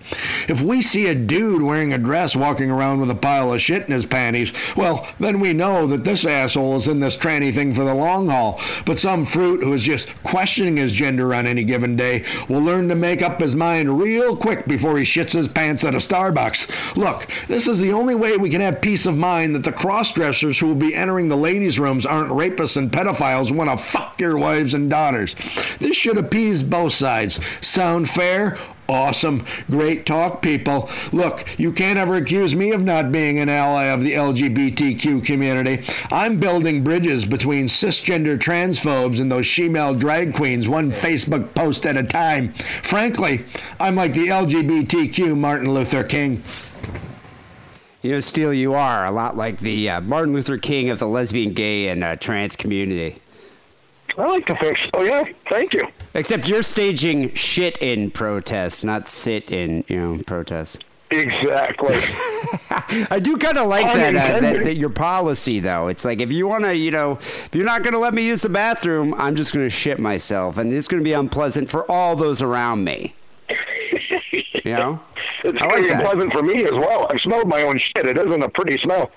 If we see a dude wearing a dress walking around with a pile of shit in his panties, well, then we know that this asshole is in this tranny thing for the long haul. But some fruit who is just questioning his gender on any given day will learn to make up his mind real quick before he shits his pants at a Starbucks. Look, this is the only way we can have peace of mind that the cross-dressers who will be entering the ladies' rooms aren't rapists and pedophiles who want to fuck your wives and daughters. This should appease both sides. Sound fair? Awesome. Great talk, people. Look, you can't ever accuse me of not being an ally of the LGBTQ community. I'm building bridges between cisgender transphobes and those shemale drag queens, one Facebook post at a time. Frankly, I'm like the LGBTQ Martin Luther King. You know, Steele, you are a lot like the uh, Martin Luther King of the lesbian, gay, and uh, trans community. I like to think so. Yeah, thank you. Except you're staging shit in protest, not sit in, you know, protest. Exactly. I do kind of like that, uh, that, that your policy though. It's like if you want to, you know, if you're not going to let me use the bathroom, I'm just going to shit myself, and it's going to be unpleasant for all those around me. You know, It's I like unpleasant for me as well. I've smelled my own shit. It isn't a pretty smell.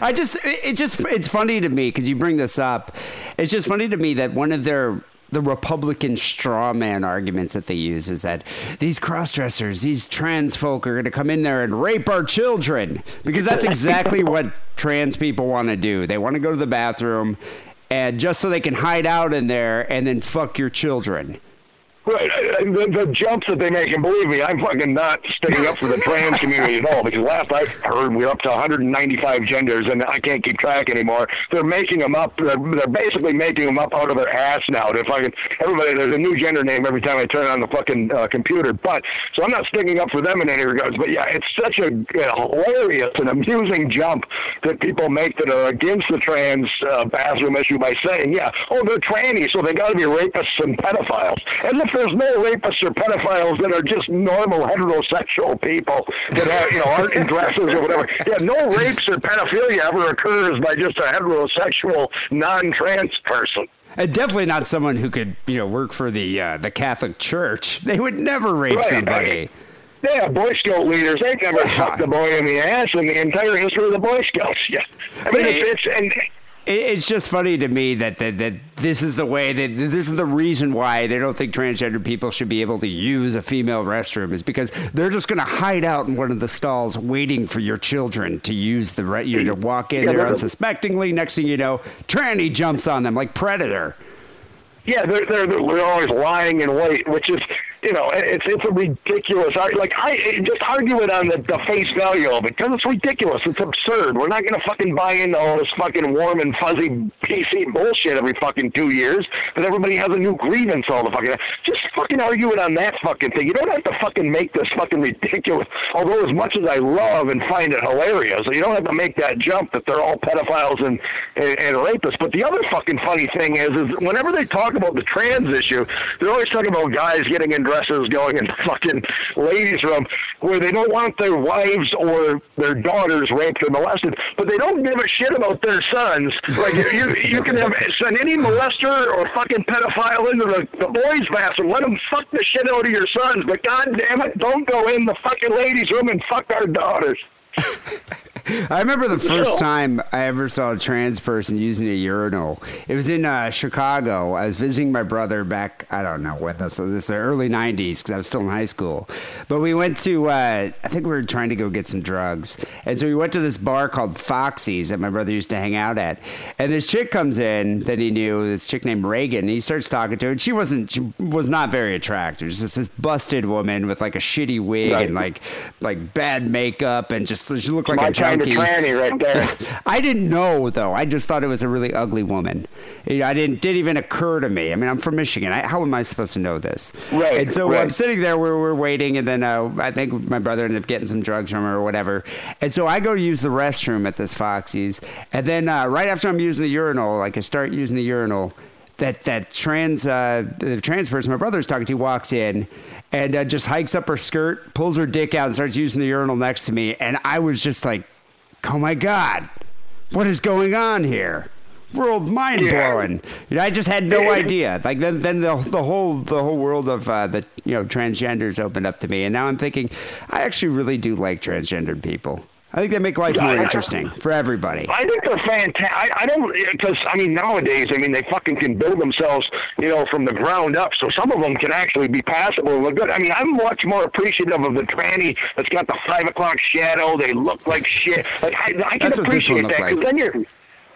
I just it it just it's funny to me because you bring this up. It's just funny to me that one of their the Republican straw man arguments that they use is that these cross dressers, these trans folk are going to come in there and rape our children because that's exactly what trans people want to do. They want to go to the bathroom and just so they can hide out in there and then fuck your children. Right. I- I- The, the jumps that they make, and believe me, I'm fucking not sticking up for the trans community at all. Because last I heard, we're up to 195 genders, and I can't keep track anymore. They're making them up. They're, they're basically making them up out of their ass now. To fucking everybody, there's a new gender name every time I turn on the fucking uh, computer. But so I'm not sticking up for them in any regards. But yeah, it's such a, a hilarious and amusing jump that people make that are against the trans uh, bathroom issue by saying, yeah, oh, they're trannies, so they got to be rapists and pedophiles. As if there's no rapists or pedophiles that are just normal heterosexual people that have, you know, aren't in dresses or whatever. Yeah, no rapes or pedophilia ever occurs by just a heterosexual, non-trans person. And definitely not someone who could, you know, work for the uh, the Catholic Church. They would never rape Right. somebody. Yeah, Boy Scout leaders, they've never Yeah. fucked a boy in the ass in the entire history of the Boy Scouts. Yeah. I mean, it- it's, it's and It's just funny to me that, that that this is the way that this is the reason why they don't think transgender people should be able to use a female restroom is because they're just going to hide out in one of the stalls waiting for your children to use the re- you to walk in Yeah, there unsuspectingly. Next thing you know, tranny jumps on them like predator. Yeah, they're, they're they're always lying in wait, which is you know it's it's a ridiculous like I just argue it on the, the face value of it because it's ridiculous. It's absurd. We're not to fucking buy into all this fucking warm and fuzzy PC bullshit every fucking two years that everybody has a new grievance all the fucking. Just fucking argue it on that fucking thing. You don't have to fucking make this fucking ridiculous. Although as much as I love and find it hilarious, you don't have to make that jump that they're all pedophiles and and, and rapists. But the other fucking funny thing is, is whenever they talk about the trans issue, they're always talking about guys getting in dresses, going in the fucking ladies' room, where they don't want their wives or their daughters raped or molested, but they don't give a shit about their sons. Like you, you can have send any molester or fucking pedophile into the, the boys' bathroom. Let them fuck the shit out of your sons, but god damn it, don't go in the fucking ladies' room and fuck our daughters. I remember the first time I ever saw a trans person using a urinal. It was in uh, Chicago. I was visiting my brother back, I don't know when this was, this is the early 90s because I was still in high school. But we went to, uh, I think we were trying to go get some drugs. And so we went to this bar called Foxy's that my brother used to hang out at. And this chick comes in that he knew, this chick named Reagan, and he starts talking to her. And she wasn't, she was not very attractive. She's just this busted woman with like a shitty wig Right. and like, like bad makeup and just, she looked like My a junkie. right there. I didn't know though. I just thought it was a really ugly woman. I didn't didn't even occur to me. I mean, I'm from Michigan. I, how am I supposed to know this? Right, And so right. I'm sitting there. We're, we're waiting, and then uh, I think my brother ended up getting some drugs from her or whatever. And so I go to use the restroom at this Foxy's, and then uh, right after I'm using the urinal, like I start using the urinal. That that trans uh, the trans person my brother's talking to walks in and uh, just hikes up her skirt, pulls her dick out, and starts using the urinal next to me. And I was just like, oh my god. What is going on here? World mind blowing know, i just had no idea. Like then then the, the whole the whole world of uh, the you know transgenders opened up to me. And now i'm thinking i actually really do like transgendered people i think they make life more interesting for everybody I think they're fantastic. I, I don't because I mean nowadays, I mean they fucking can build themselves, you know, from the ground up. So some of them can actually be passable and look good. I mean, I'm much more appreciative of the tranny that's got the five o'clock shadow. They look like shit. Like I, I can That's what this one appreciate that because like. then you're.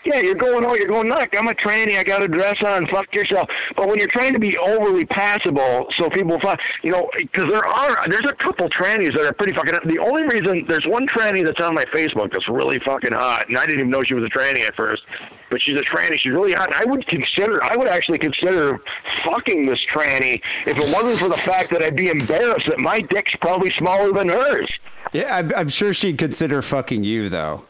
Yeah, you're going, oh, you're going, look, I'm a tranny, I got a dress on, fuck yourself. But when you're trying to be overly passable, so people, you know, because there are, there's a couple trannies that are pretty fucking, the only reason, there's one tranny that's on my Facebook that's really fucking hot, and I didn't even know she was a tranny at first, but she's a tranny, she's really hot, and I would consider, I would actually consider fucking this tranny if it wasn't for the fact that I'd be embarrassed that my dick's probably smaller than hers. yeah I'm, I'm sure she'd consider fucking you though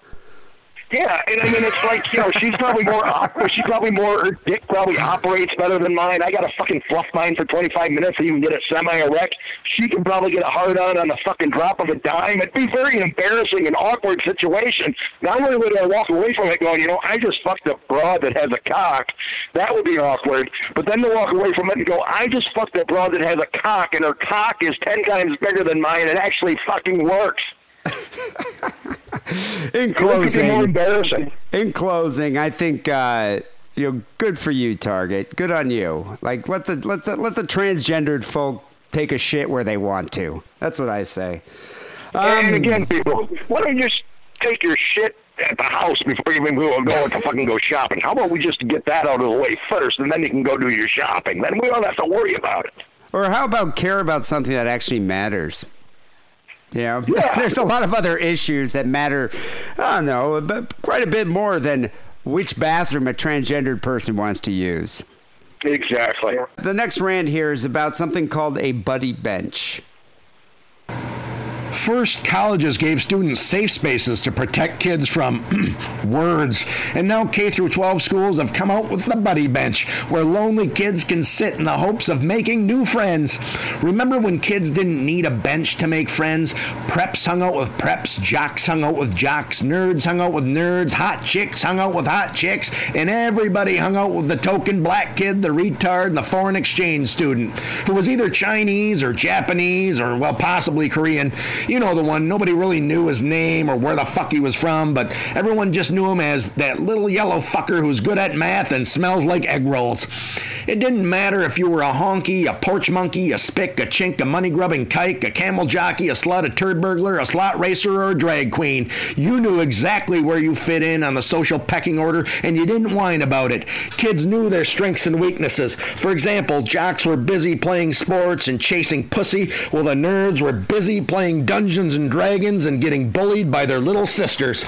Yeah, and I mean it's like you know she's probably more op- she's probably more her dick probably operates better than mine. I got to fucking fluff mine for 25 minutes to even get it semi erect. She can probably get a hard on on the fucking drop of a dime. It'd be very embarrassing and awkward situation. Not only would I walk away from it going, you know, I just fucked a broad that has a cock. That would be awkward. But then to walk away from it and go, I just fucked a broad that has a cock and her cock is 10 times bigger than mine. And it actually fucking works. In be more closing embarrassing. in closing, I think uh, you know, good for you, Target. Good on you. Like let the let the let the transgendered folk take a shit where they want to. That's what I say. and Um, again, people, why don't you just take your shit at the house before you even go, go to fucking go shopping? How about we just get that out of the way first, and then you can go do your shopping? Then we don't have to worry about it. Or how about care about something that actually matters? You know, Yeah. there's a lot of other issues that matter. I don't know, but quite a bit more than which bathroom a transgendered person wants to use. Exactly. The next rant here is about something called a buddy bench. First, colleges gave students safe spaces to protect kids from words, and now K through 12 schools have come out with the Buddy Bench, where lonely kids can sit in the hopes of making new friends. Remember when kids didn't need a bench to make friends? Preps hung out with preps, jocks hung out with jocks, nerds hung out with nerds, hot chicks hung out with hot chicks, and everybody hung out with the token black kid, the retard, and the foreign exchange student, who was either Chinese or Japanese or, well, possibly Korean. You know the one, nobody really knew his name or where the fuck he was from, but everyone just knew him as that little yellow fucker who's good at math and smells like egg rolls. It didn't matter if you were a honky, a porch monkey, a spick, a chink, a money grubbing kike, a camel jockey, a slut, a turd burglar, a slot racer, or a drag queen. You knew exactly where you fit in on the social pecking order, and you didn't whine about it. Kids knew their strengths and weaknesses. For example, jocks were busy playing sports and chasing pussy, while the nerds were busy playing Dungeons and Dragons and getting bullied by their little sisters.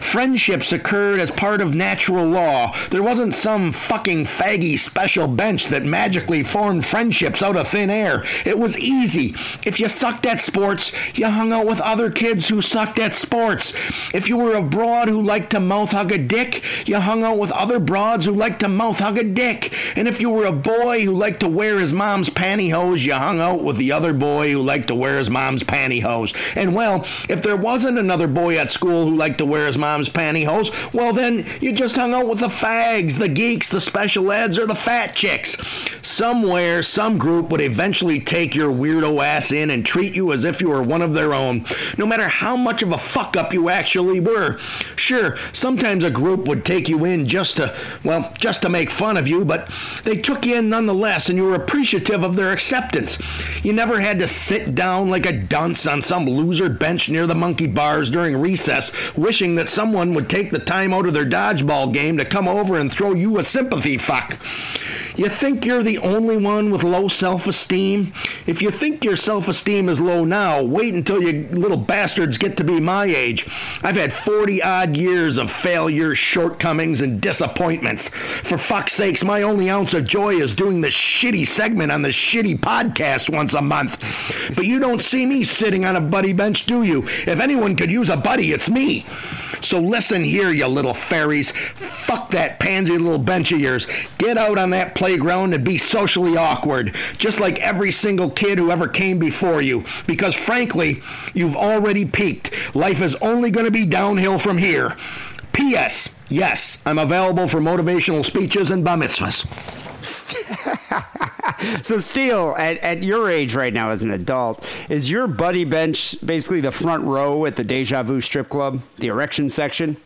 Friendships occurred as part of natural law. There wasn't some fucking faggy special bench that magically formed friendships out of thin air. It was easy. If you sucked at sports, you hung out with other kids who sucked at sports. If you were a broad who liked to mouth hug a dick, you hung out with other broads who liked to mouth hug a dick. And if you were a boy who liked to wear his mom's pantyhose, you hung out with the other boy who liked to wear his mom's pantyhose. And well, if there wasn't another boy at school who liked to wear his mom's mom's pantyhose, well, then you just hung out with the fags, the geeks, the special eds, or the fat chicks. Somewhere, some group would eventually take your weirdo ass in and treat you as if you were one of their own, no matter how much of a fuck up you actually were. Sure, sometimes a group would take you in just to, well, just to make fun of you, but they took you in nonetheless, and you were appreciative of their acceptance. You never had to sit down like a dunce on some loser bench near the monkey bars during recess, wishing that someone would take the time out of their dodgeball game to come over and throw you a sympathy fuck. You think you're the only one with low self esteem? If you think your self esteem is low now, wait until you little bastards get to be my age. I've had 40 odd years of failures, shortcomings, and disappointments. For fuck's sakes, my only ounce of joy is doing the shitty segment on the shitty podcast once a month. But you don't see me sitting on a buddy bench, do you? If anyone could use a buddy, it's me. So listen here, you little fairies. Fuck that pansy little bench of yours. Get out on that playground and be socially awkward, just like every single kid who ever came before you. Because frankly, you've already peaked. Life is only going to be downhill from here. P.S. Yes, I'm available for motivational speeches and bar mitzvahs. So, Steele, at, at your age right now as an adult, is your buddy bench basically the front row at the Deja Vu strip club, the erection section?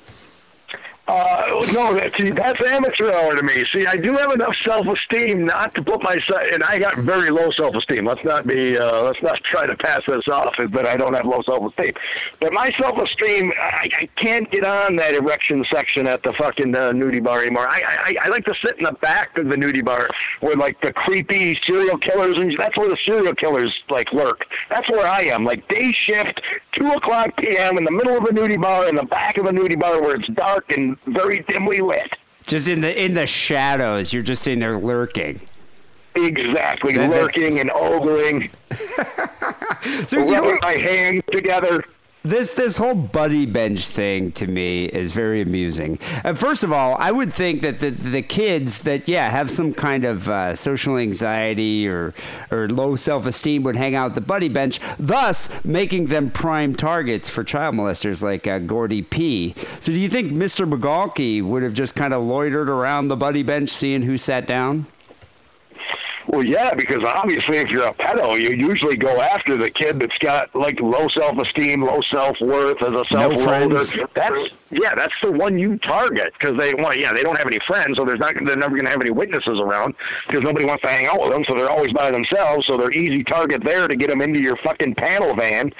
Uh, no, that, see, that's amateur hour to me. See, I do have enough self-esteem not to put myself, and I got very low self-esteem. Let's not be, uh, let's not try to pass this off that I don't have low self-esteem. But my self-esteem, I, I can't get on that erection section at the fucking uh, nudie bar anymore. I, I, I like to sit in the back of the nudie bar where like the creepy serial killers, and that's where the serial killers like lurk. That's where I am, like day shift, two o'clock p.m. in the middle of a nudie bar, in the back of a nudie bar where it's dark and very dimly lit. Just in the in the shadows, you're just in there lurking. Exactly, That- that's- lurking and ogling, So you know, my hands together. This this whole buddy bench thing to me is very amusing. Uh, first of all, I would think that the the kids that yeah have some kind of uh, social anxiety or or low self esteem would hang out the buddy bench, thus making them prime targets for child molesters like uh, Gordy P. So do you think Mr. Bugalki would have just kind of loitered around the buddy bench, seeing who sat down? Well, yeah, because obviously, if you're a pedo, you usually go after the kid that's got like low self-esteem, low self-worth, as a self-loader. friends. That's yeah, that's the one you target because they want. Yeah, they don't have any friends, so there's not. They're never going to have any witnesses around because nobody wants to hang out with them. So they're always by themselves. So they're easy target there to get them into your fucking panel van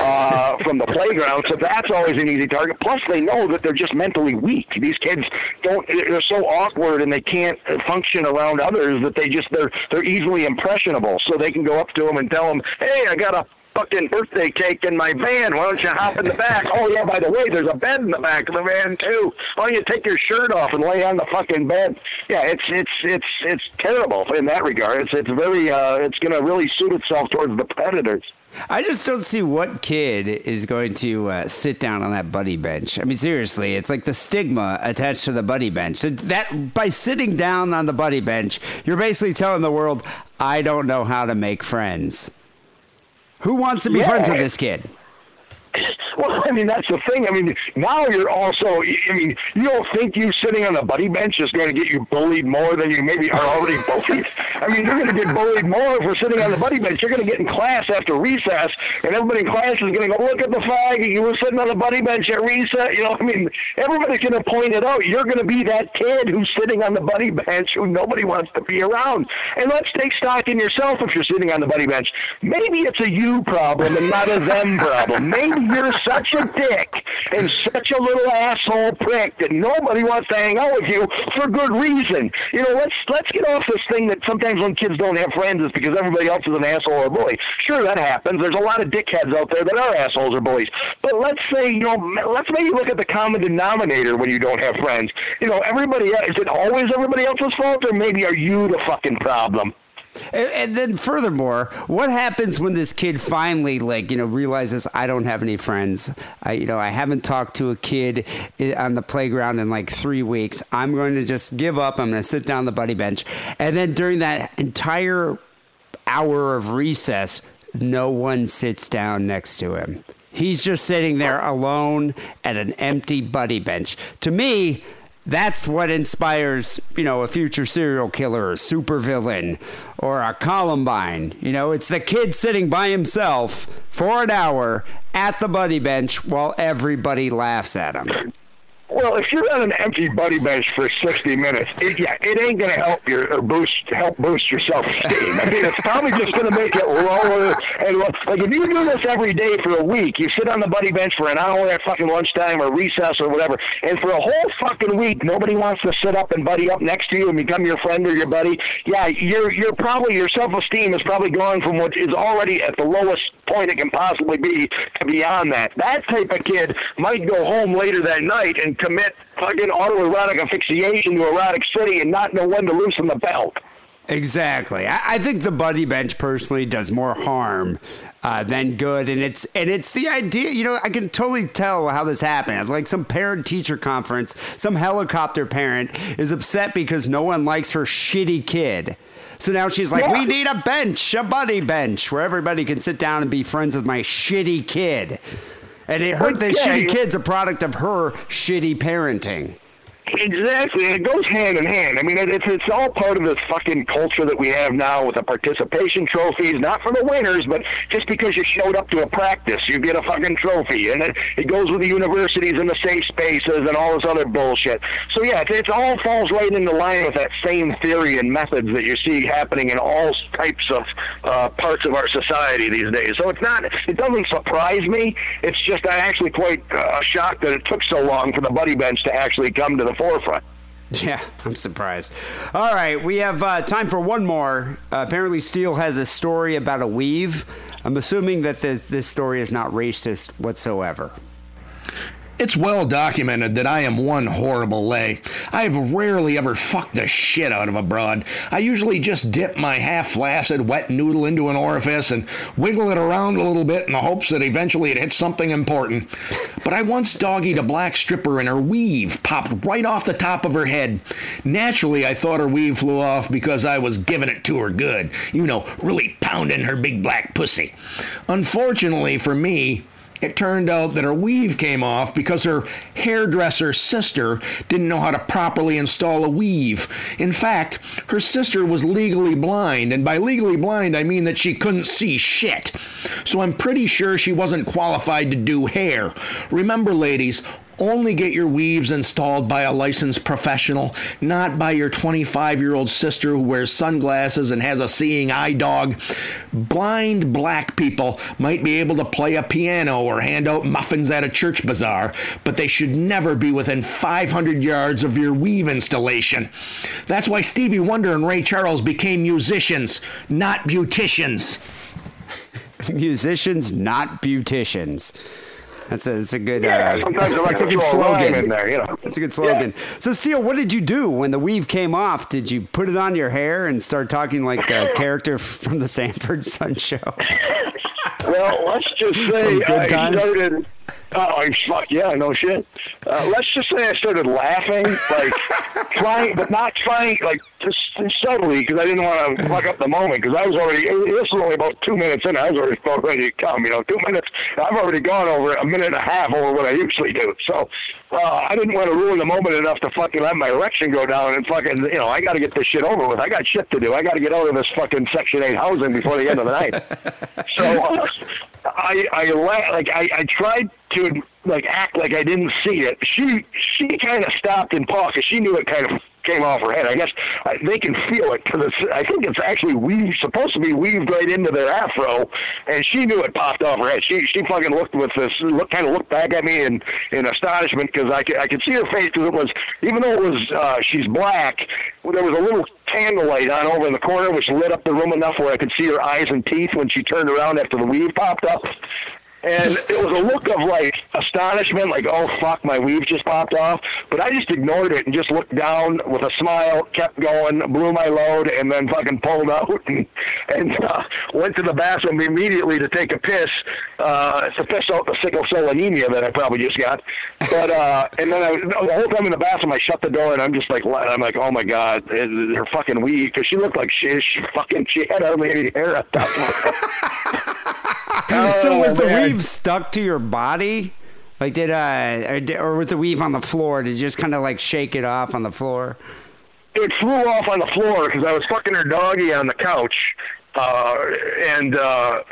uh, from the playground. So that's always an easy target. Plus, they know that they're just mentally weak. These kids don't. They're so awkward and they can't function around others that they just they're they're easily impressionable. So they can go up to them and tell them, "Hey, I got a." Fucking birthday cake in my van. Why don't you hop in the back? Oh yeah, by the way, there's a bed in the back of the van too. Why don't you take your shirt off and lay on the fucking bed? Yeah, it's it's it's it's terrible in that regard. It's it's very uh, it's to really suit itself towards the predators. I just don't see what kid is going to uh, sit down on that buddy bench. I mean, seriously, it's like the stigma attached to the buddy bench. That- by sitting down on the buddy bench, you're basically telling the world, "I don't know how to make friends." Who wants to be Yeah. friends with this kid? Well, I mean that's the thing. I mean now you're also. I mean you don't think you sitting on the buddy bench is going to get you bullied more than you maybe are already bullied. I mean you're going to get bullied more if we're sitting on the buddy bench. You're going to get in class after recess, and everybody in class is going to go look at the fag. You were sitting on the buddy bench at recess. You know, I mean everybody's going to point it out. You're going to be that kid who's sitting on the buddy bench who nobody wants to be around. And let's take stock in yourself if you're sitting on the buddy bench. Maybe it's a you problem and not a them problem. Maybe you're such a dick and such a little asshole prick that nobody wants to hang out with you for good reason. You know, let's let's get off this thing that sometimes when kids don't have friends is because everybody else is an asshole or a bully. Sure, that happens. There's a lot of dickheads out there that are assholes or bullies. But let's say, you know, let's maybe look at the common denominator when you don't have friends. You know, everybody is it always everybody else's fault or maybe are you the fucking problem? And, and then furthermore, what happens when this kid finally, like, you know, realizes I don't have any friends? I, you know, I haven't talked to a kid on the playground in like three weeks. I'm going to just give up. I'm going to sit down on the buddy bench. And then during that entire hour of recess, no one sits down next to him. He's just sitting there alone at an empty buddy bench. To me, that's what inspires, you know, a future serial killer or supervillain or a Columbine. You know, it's the kid sitting by himself for an hour at the buddy bench while everybody laughs at him. Well, if you're on an empty buddy bench for 60 minutes, it, yeah, it ain't going to help your or boost help boost your self esteem. I mean, it's probably just going to make it lower. And like if you do this every day for a week, you sit on the buddy bench for an hour at fucking lunchtime or recess or whatever, and for a whole fucking week, nobody wants to sit up and buddy up next to you and become your friend or your buddy. Yeah, you're you're probably your self esteem is probably gone from what is already at the lowest point it can possibly be to beyond that. That type of kid might go home later that night and commit fucking autoerotic asphyxiation to erotic city and not know when to loosen the belt. Exactly. I, I think the buddy bench personally does more harm uh, than good, and it's and it's the idea. You know, I can totally tell how this happened. Like some parent teacher conference, some helicopter parent is upset because no one likes her shitty kid. So now she's like, Yeah. "We need a bench, a buddy bench, where everybody can sit down and be friends with my shitty kid." And it hurt the yeah, shitty kid's a product of her shitty parenting. Exactly, it goes hand in hand. I mean, it's it's all part of this fucking culture that we have now with the participation trophies, not for the winners, but just because you showed up to a practice, you get a fucking trophy, and it, it goes with the universities and the safe spaces and all this other bullshit. So yeah, it, it all falls right into line with that same theory and methods that you see happening in all types of uh, parts of our society these days. So it's not, it doesn't surprise me. It's just I'm actually quite uh, shocked that it took so long for the buddy bench to actually come to the forefront. Yeah, I'm surprised. All right, we have uh, time for one more. Uh, apparently, Steele has a story about a weave. I'm assuming that this this story is not racist whatsoever. It's well documented that I am one horrible lay. I have rarely ever fucked the shit out of a broad. I usually just dip my half flaccid wet noodle into an orifice and wiggle it around a little bit in the hopes that eventually it hits something important. But I once doggied a black stripper and her weave popped right off the top of her head. Naturally, I thought her weave flew off because I was giving it to her good. You know, really pounding her big black pussy. Unfortunately for me, it turned out that her weave came off because her hairdresser sister didn't know how to properly install a weave. In fact, her sister was legally blind, and by legally blind, I mean that she couldn't see shit. So I'm pretty sure she wasn't qualified to do hair. Remember, ladies, only get your weaves installed by a licensed professional, not by your 25 year old sister who wears sunglasses and has a seeing eye dog. Blind black people might be able to play a piano or hand out muffins at a church bazaar, but they should never be within 500 yards of your weave installation. That's why Stevie Wonder and Ray Charles became musicians, not beauticians. Musicians, not beauticians. That's a that's a good. Yeah, uh, sometimes I like that's a good throw a rhyme slogan. in there, you know. That's a good slogan. So, Steele, what did you do when the weave came off? Did you put it on your hair and start talking like a character from the Sanford Sun Show? Well, let's just say Good I Times? started. Oh, I fuck yeah, no shit. Uh, let's just say I started laughing, like trying, but not trying, like just subtly, because I didn't want to fuck up the moment. Because I was already. This was only about two minutes in. I was already about ready to come. You know, two minutes. I've already gone over a minute and a half over what I usually do. So uh, I didn't want to ruin the moment enough to fucking let my erection go down and fucking. You know, I got to get this shit over with. I got shit to do. I got to get out of this fucking Section Eight housing before the end of the night. So uh, I I la- like I, I tried to like act like I didn't see it. She she kind of stopped and paused because she knew it kind of came off her head. I guess uh, they can feel it because I think it's actually weaved, supposed to be weaved right into their afro, and she knew it popped off her head. She she fucking looked with this look kind of looked back at me in in astonishment because I could I could see her face because it was even though it was uh, she's black, there was a little candlelight on over in the corner which lit up the room enough where I could see her eyes and teeth when she turned around after the weave popped up. And it was a look of like astonishment, like, oh fuck, my weave just popped off. But I just ignored it and just looked down with a smile, kept going, blew my load, and then fucking pulled out and, and uh, went to the bathroom immediately to take a piss, uh, to piss out the sickle cell anemia that I probably just got. But uh, and then I, the whole time in the bathroom, I shut the door and I'm just like, I'm like, oh my god, her fucking weave, because she looked like she, she fucking she had hardly any hair up top. so was the man. weave stuck to your body? Like did uh, or, or was the weave on the floor? Did you just kind of like shake it off on the floor? it flew off on the floor because I was fucking her doggy on the couch, uh, and uh,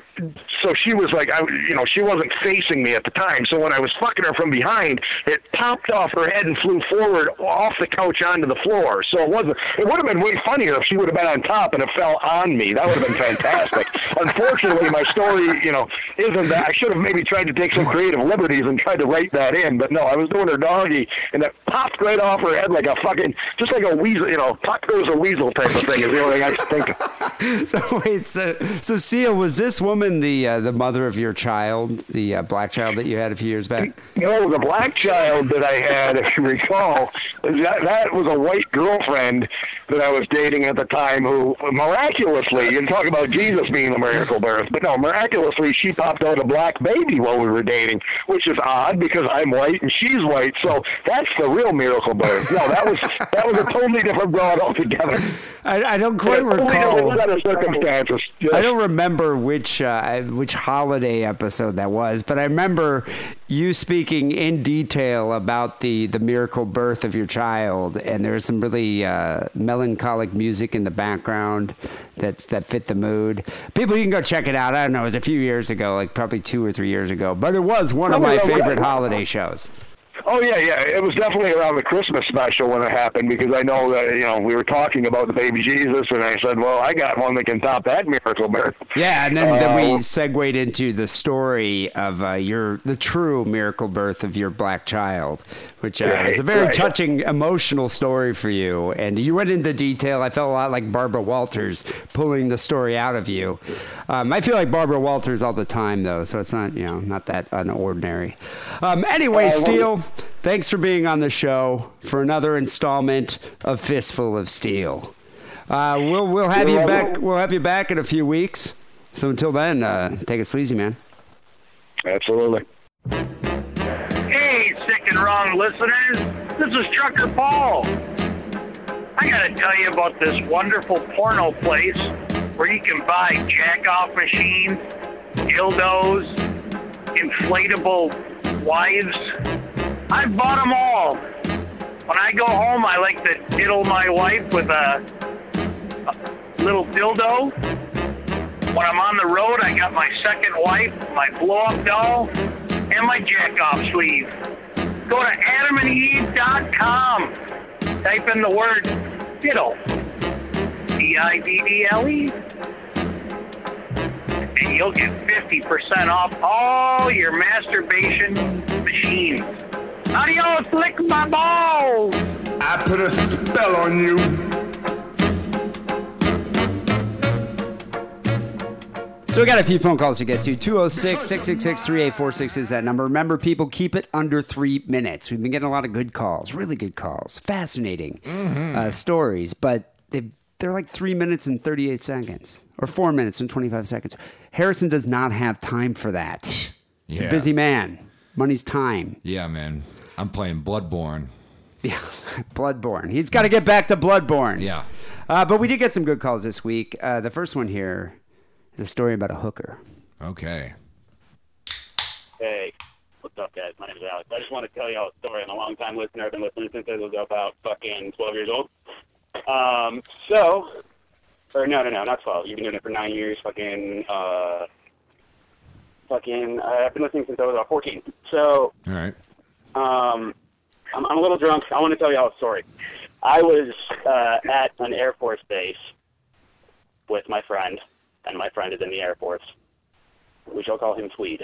so she was like, I, you know, she wasn't facing me at the time. So when I was fucking her from behind, it popped off her head and flew forward off the couch onto the floor. So it wasn't. It would have been way funnier if she would have been on top and it fell on me. That would have been fantastic. Unfortunately, my story, you know, isn't that. I should have maybe tried to take some creative liberties and tried to write that in, but no, I was doing her doggy, and it popped right off her head like a fucking, just like a weasel, you know, pop goes a weasel type of thing is the only thing I can think of. So wait, so so Steele, was this woman the uh, the mother of your child, the uh, black child that you had a few years back? No, the black child that I had, if you recall, that, that was a white girlfriend that I was dating at the time who miraculously, you can talk about Jesus being the miracle birth, but no, miraculously she popped out a black baby while we were dating, which is odd because I'm white and she's white, so that's the real miracle birth. No, that was that was a totally different broad altogether. I, I don't quite Totally recall. different set of circumstances. Yes. I don't remember which uh, which holiday episode that was, but I remember you speaking in detail about the the miracle birth of your child, and there was some really uh, melancholic music in the background that's that fit the mood. People, you can go check it out. I don't know, it was a few years ago, like probably two or three years ago, but it was one of my favorite holiday shows. Oh yeah, yeah. It was definitely around the Christmas special when it happened because I know that you know we were talking about the baby Jesus, and I said, "Well, I got one that can top that miracle birth." Yeah, and then, then we Uh, segued into the story of uh, your the true miracle birth of your black child, which uh, was a very right. touching, emotional story for you. And you went into detail. I felt a lot like Barbara Walters pulling the story out of you. Um, I feel like Barbara Walters all the time, though, so it's not you know not that unordinary. Um, anyway, Uh, Steele, thanks for being on the show for another installment of Fistful of Steele. Uh, we'll we'll have you You're back. We'll have you back in a few weeks. So until then, uh, take it sleazy, man. Absolutely. Hey, sick and wrong listeners. This is Trucker Paul. I gotta tell you about this wonderful porno place where you can buy jack off machines, dildos, inflatable wives. I've bought them all. When I go home, I like to diddle my wife with a, a little dildo. When I'm on the road, I got my second wife, my blow up doll, and my jack off sleeve. Go to adamandeve.com. Type in the word diddle. D I D D L E. And you'll get 50% off all your masturbation machines. Adios, lick my balls! I put a spell on you. So we got a few phone calls to get to. 206 666 3846 is that number. Remember, people, keep it under three minutes. We've been getting a lot of good calls, really good calls, fascinating uh, stories, but they, they're like three minutes and 38 seconds or four minutes and 25 seconds. Harrison does not have time for that. He's a busy man. Money's time. Yeah, man. I'm playing Bloodborne. Yeah, Bloodborne. He's got to get back to Bloodborne. Yeah. Uh, but we did get some good calls this week. Uh, the first one here is a story about a hooker. Okay. Hey, what's up, guys? My name is Alex. I just want to tell y'all a story. I'm a long time listener. I've been listening since I was about fucking 12 years old. Um, so, or no, no, no, not 12. You've been doing it for nine years. Fucking, uh, fucking, uh, I've been listening since I was about 14. So, All right. Um, I'm, I'm a little drunk. I want to tell y'all a story. I was uh, at an Air Force base with my friend, and my friend is in the Air Force. We shall call him Tweed.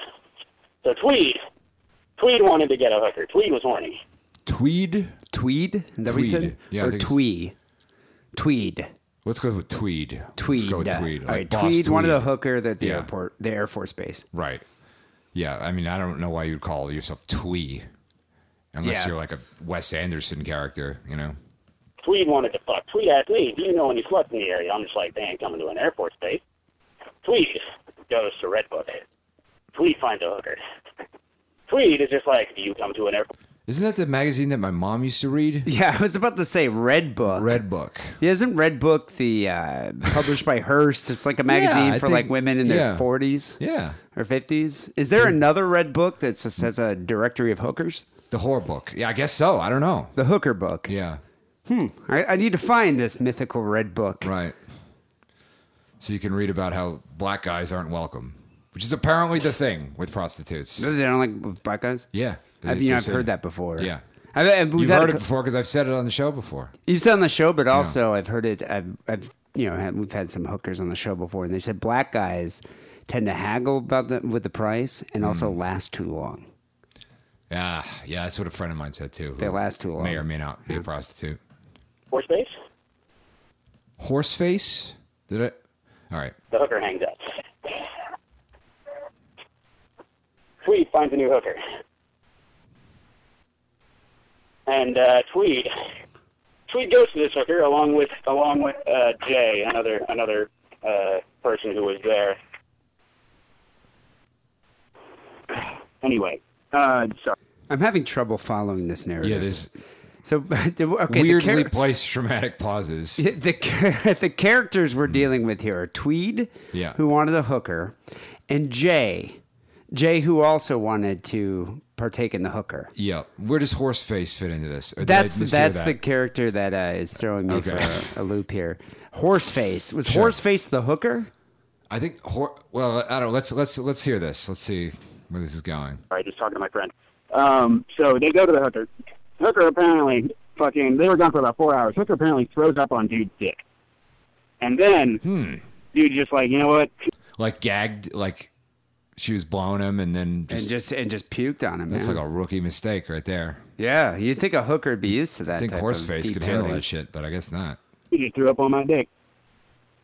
So Tweed, Tweed wanted to get a hooker. Tweed was horny. Tweed? Tweed? Is that what you said? Tweed. Yeah, I or think it's- twee? Tweed. Let's go with Tweed. Tweed. Let's go with Tweed. All like right, Boss Tweed wanted a Tweed. hooker at the Yeah. airport, the Air Force base. Right. Yeah, I mean, I don't know why you'd call yourself Twee. Unless Yeah. you're like a Wes Anderson character, you know? Tweed wanted to fuck. Tweed asked me, do you know any sluts in the area? I'm just like, they ain't coming to an airport Force base. Tweed goes to Redbook. Tweed finds a hooker. Tweed is just like, do you come to an Air Isn't that the magazine that my mom used to read? Yeah, I was about to say Red Book. Red Book. Yeah, isn't Red Book the uh, published by Hearst? It's like a magazine I for think- like women in yeah. their forties Yeah. or fifties. Is there another Red Book that just has a directory of hookers? The whore book. Yeah, I guess so. I don't know. The Hooker Book. Yeah. Hmm. I, I need to find this mythical Red Book. Right. So you can read about how black guys aren't welcome, which is apparently the thing with prostitutes. They don't like black guys. Yeah. I've, you know, I've heard that before. Yeah. I've, I've, we've You've heard it before because I've said it on the show before. You've said on the show, but also I've heard it. I've, I've you know, had, we've had some hookers on the show before, and they said black guys tend to haggle about the with the price and also Mm. last too long. Yeah, yeah, that's what a friend of mine said too. They who last too long. May or may not be a prostitute. Horse face? Horseface? Did it? All right. The hooker hangs up. Tweed finds a new hooker. And uh, Tweed, Tweed goes to this hooker along with along with uh, Jay, another another uh, person who was there. Anyway, uh, sorry. I'm having trouble following this narrative. Yeah, there's so okay. weirdly the, char- placed dramatic pauses. the char- the characters we're dealing with here are Tweed, Yeah. who wanted a hooker, and Jay, Jay, who also wanted to partake in the hooker. Yeah. Where does Horseface fit into this? Or That's that's that? the character that uh, is throwing me Okay. for a, a loop here. Horseface was Sure. Horseface the hooker? I think. Hor- well, I don't. Let's let's let's hear this. Let's see where this is going. All right, just talking to my friend. Um, so they go to the hooker. Hooker apparently fucking. They were gone for about four hours. Hooker apparently throws up on dude's dick, and then Hmm. dude just like you know what? Like gagged, like she was blowing him, and then just, and just and just puked on him. that's man. like a rookie mistake right there. yeah. You'd think a hooker would be used to that. I think Horseface could handle that shit, but I guess not. He just threw up on my dick.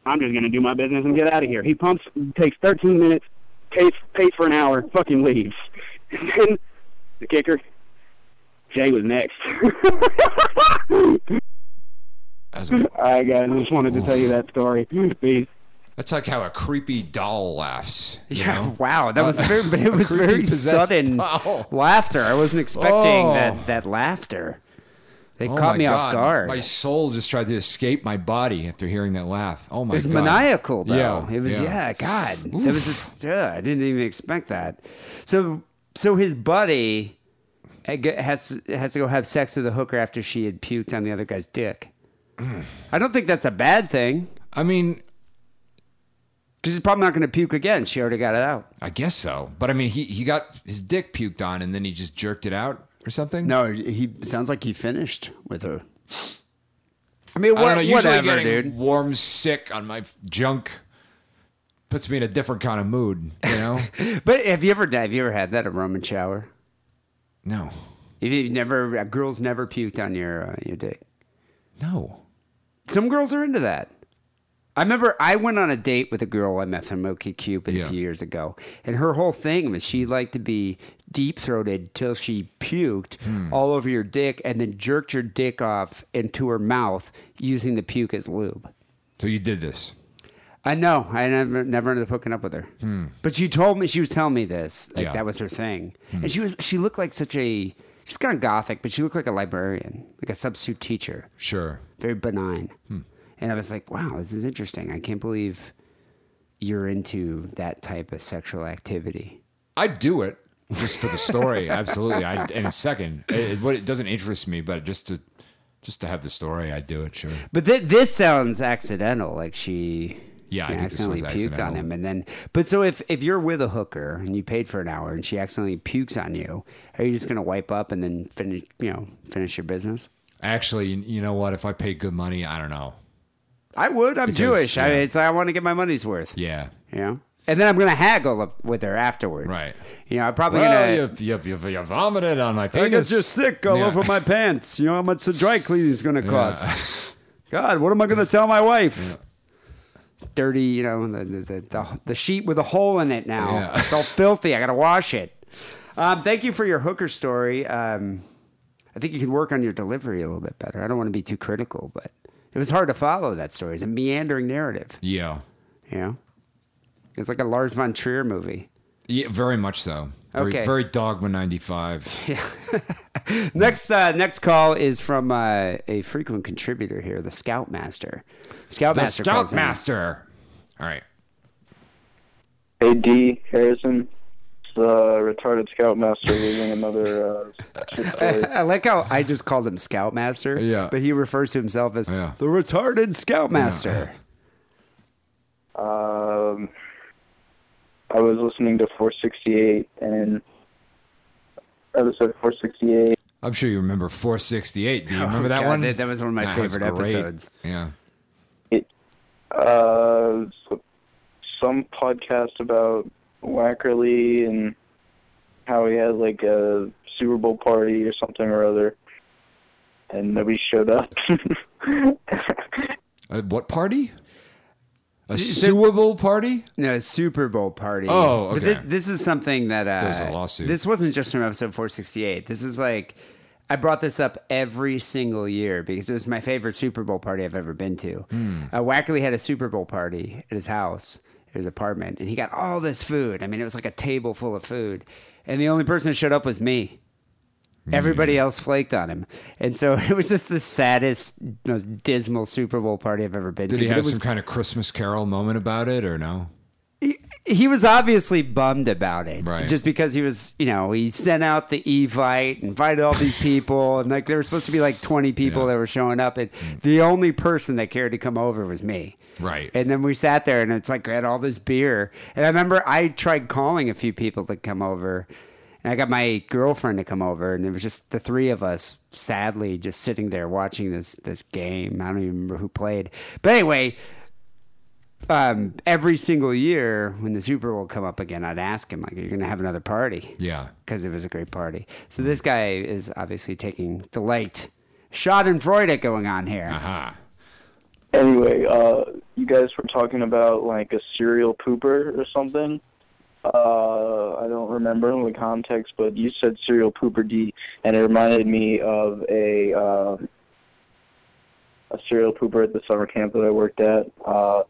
I'm just gonna do my business and get out of here. He pumps, takes 13 minutes, pays pays for an hour, fucking leaves. And then the kicker, Jay was next. That's, All right, guys, I just wanted to tell you that story. Peace. that's like how a creepy doll laughs. Yeah, know? wow, that was very, but it was very sudden doll. laughter. I wasn't expecting Oh. that that laughter. They Oh caught me God. off guard. My soul just tried to escape my body after hearing that laugh. Oh my god. it was god. maniacal, though. Yeah, it was yeah. yeah, God. It was just yeah, I didn't even expect that. So so his buddy eh, has to, has to go have sex with a hooker after she had puked on the other guy's dick. I don't think that's a bad thing. I mean, because he's probably not going to puke again. She already got it out. I guess so. But I mean, he, he got his dick puked on and then he just jerked it out or something. No, he sounds like he finished with her. I mean, I don't what, know. Usually whatever, getting dude. warm, sick on my junk puts me in a different kind of mood. You know? But have you ever have you ever had that a Roman shower? no, If you never, uh, girls never puked on your uh, your dick. no. Some girls are into that. I remember I went on a date with a girl I met from OkCupid Yeah. a few years ago, and her whole thing was she liked to be deep throated till she puked Hmm. all over your dick, and then jerked your dick off into her mouth using the puke as lube. So you did this. I know. I never never ended up hooking up with her. Hmm. But she told me she was telling me this. Like Yeah. that was her thing. Hmm. And she was she looked like such a she's kind of gothic, but she looked like a librarian, like a substitute teacher. Sure. Very benign. Hmm. And I was like, wow, this is interesting. I can't believe you're into that type of sexual activity. I'd do it just for the story. Absolutely. I in a second. It, what it doesn't interest me, but just to just to have the story, I'd do it. Sure. But th- this sounds accidental. Like she Yeah, I you know, this was accidentally puked on him, and then. But so if if you're with a hooker and you paid for an hour and she accidentally pukes on you, are you just gonna wipe up and then finish you know finish your business? Actually, you, you know what? If I paid good money, I don't know. I would. I'm Because, Jewish. I, yeah. it's I want to get my money's worth. Yeah. You know. And then I'm gonna haggle up with her afterwards. Right. You know, I'm probably Well, gonna. you, you, you, you vomited on my I get just sick all Yeah. over my pants. You know how much the dry cleaning is going to Yeah. cost. God, what am I going to tell my wife? Dirty, you know, the, the, the, the sheet with a hole in it now. Yeah. It's all filthy. I got to wash it. Um, thank you for your hooker story. Um, I think you could work on your delivery a little bit better. I don't want to be too critical, but it was hard to follow that story. It's a meandering narrative. Yeah. You know, it's like a Lars von Trier movie. Yeah, very much so. Very, Okay. very Dogma 95. Yeah. Next, uh, next call is from uh, a frequent contributor here, the Scoutmaster. Scoutmaster. the calls. Scoutmaster. All right. Hey Dee Harrison, it's the retarded scoutmaster leaving another uh. I like how I just called him Scoutmaster. Yeah. But he refers to himself as Yeah. the retarded Scoutmaster. Um, I was listening to 468 and episode 468. I'm sure you remember 468. Do you remember Oh, that God, one? that- that was one of my That favorite episodes. Yeah. Uh, some podcast about Wackerly and how he had like a Super Bowl party or something or other, and nobody showed up. Uh, what party? A Super Bowl party? No, a Super Bowl party. Oh, But okay. thi- this is something that uh, There was a lawsuit. This wasn't just from episode 468. This is like I brought this up every single year because it was my favorite Super Bowl party I've ever been to. Hmm. Uh, Wackerly had a Super Bowl party at his house, at his apartment, and he got all this food. I mean, it was like a table full of food, and the only person that showed up was me. Hmm. Everybody else flaked on him, and so it was just the saddest, most dismal Super Bowl party I've ever been Did to. Did he have was some kind of Christmas Carol moment about it or no? he was obviously bummed about it, Right. Just because he was, you know, he sent out the evite, invited all these people, and like there were supposed to be like twenty people that were showing up, and the only person that cared to come over was me. Right. And then we sat there, and it's like I had all this beer, and I remember I tried calling a few people to come over, and I got my girlfriend to come over, and it was just the three of us, sadly, just sitting there watching this this game. I don't even remember who played, but anyway um, every single year when the Super Bowl come up again, I'd ask him like, "Are you going to have another party?" Yeah. because it was a great party. So this guy is obviously taking delight, Schadenfreude going on here. Uh-huh. Anyway, uh, you guys were talking about like a serial pooper or something. Uh, I don't remember the context, but you said serial pooper Dee, and it reminded me of a uh, a serial pooper at the summer camp that I worked at. Uh,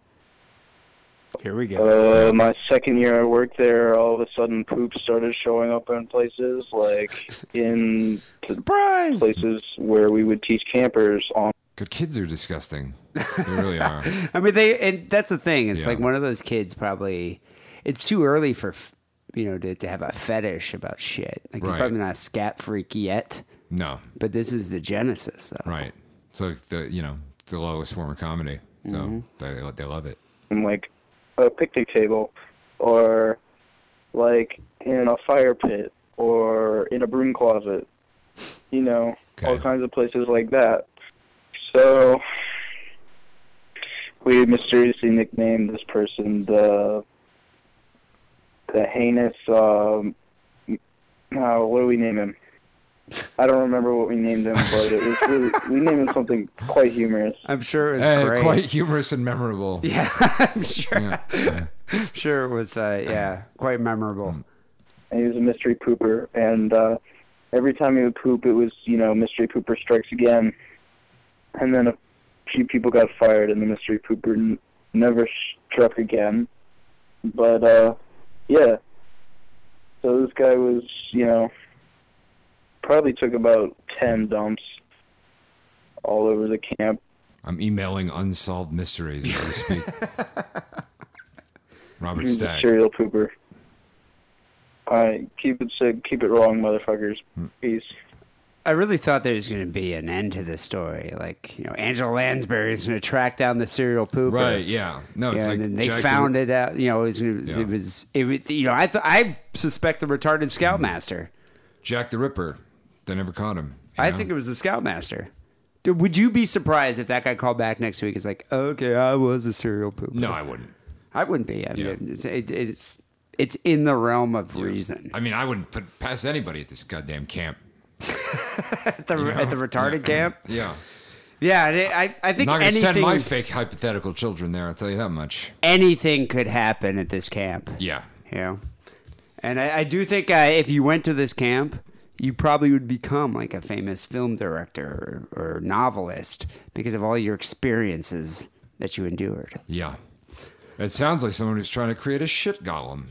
Here we go. uh, my second year I worked there, all of a sudden poops started showing up in places like in Surprise! places where we would teach campers on Good kids are disgusting. They really are. I mean, they and that's the thing. It's Yeah. like one of those kids probably. It's too early for f- you know to, to have a fetish about shit. Like he's Right. probably not a scat freak yet, No. but this is the genesis, though. Right. So the you know the lowest form of comedy. So Mm-hmm. they they love it. And like a picnic table or like in a fire pit or in a broom closet. You know, all kinds of places like that. So we mysteriously nicknamed this person the the heinous um uh, what do we name him? I don't remember what we named him, but it was really we named him something quite humorous. I'm sure it was great. quite humorous and memorable. Yeah, I'm sure. I'm sure it was. Uh, yeah, quite memorable. and he was a mystery pooper. And uh, every time he would poop, it was you know mystery pooper strikes again. And then a few people got fired, and the mystery pooper n- never struck again. But uh, yeah, so this guy was you know probably took about ten dumps all over the camp. I'm emailing unsolved mysteries as we speak. Robert He's Stack. serial pooper. All right, keep it sick, keep it wrong, motherfuckers. Peace. I really thought there was going to be an end to this story. Like, you know, Angela Lansbury is going to track down the serial pooper. Right, yeah. No, it's Yeah, like and then they Jack found Rip- it out. You know, it was, it was, Yeah. it was, it was you know, I, th- I suspect the retarded scoutmaster. Jack the Ripper. They never caught him. I know? think it was the scoutmaster. Dude, would you be surprised if that guy called back next week? It's like, okay, I was a serial pooper. No, I wouldn't. I wouldn't be. I mean, Yeah. it's, it, it's it's in the realm of reason. I mean, I wouldn't put past anybody at this goddamn camp. At the You know? at the retarded camp. Yeah. Yeah, I I think not going to send my fake hypothetical children there. I'll tell you that much. anything could happen at this camp. Yeah. You know? And I, I do think uh, if you went to this camp, you probably would become like a famous film director or, or novelist because of all your experiences that you endured. Yeah. It sounds like someone who's trying to create a shit golem.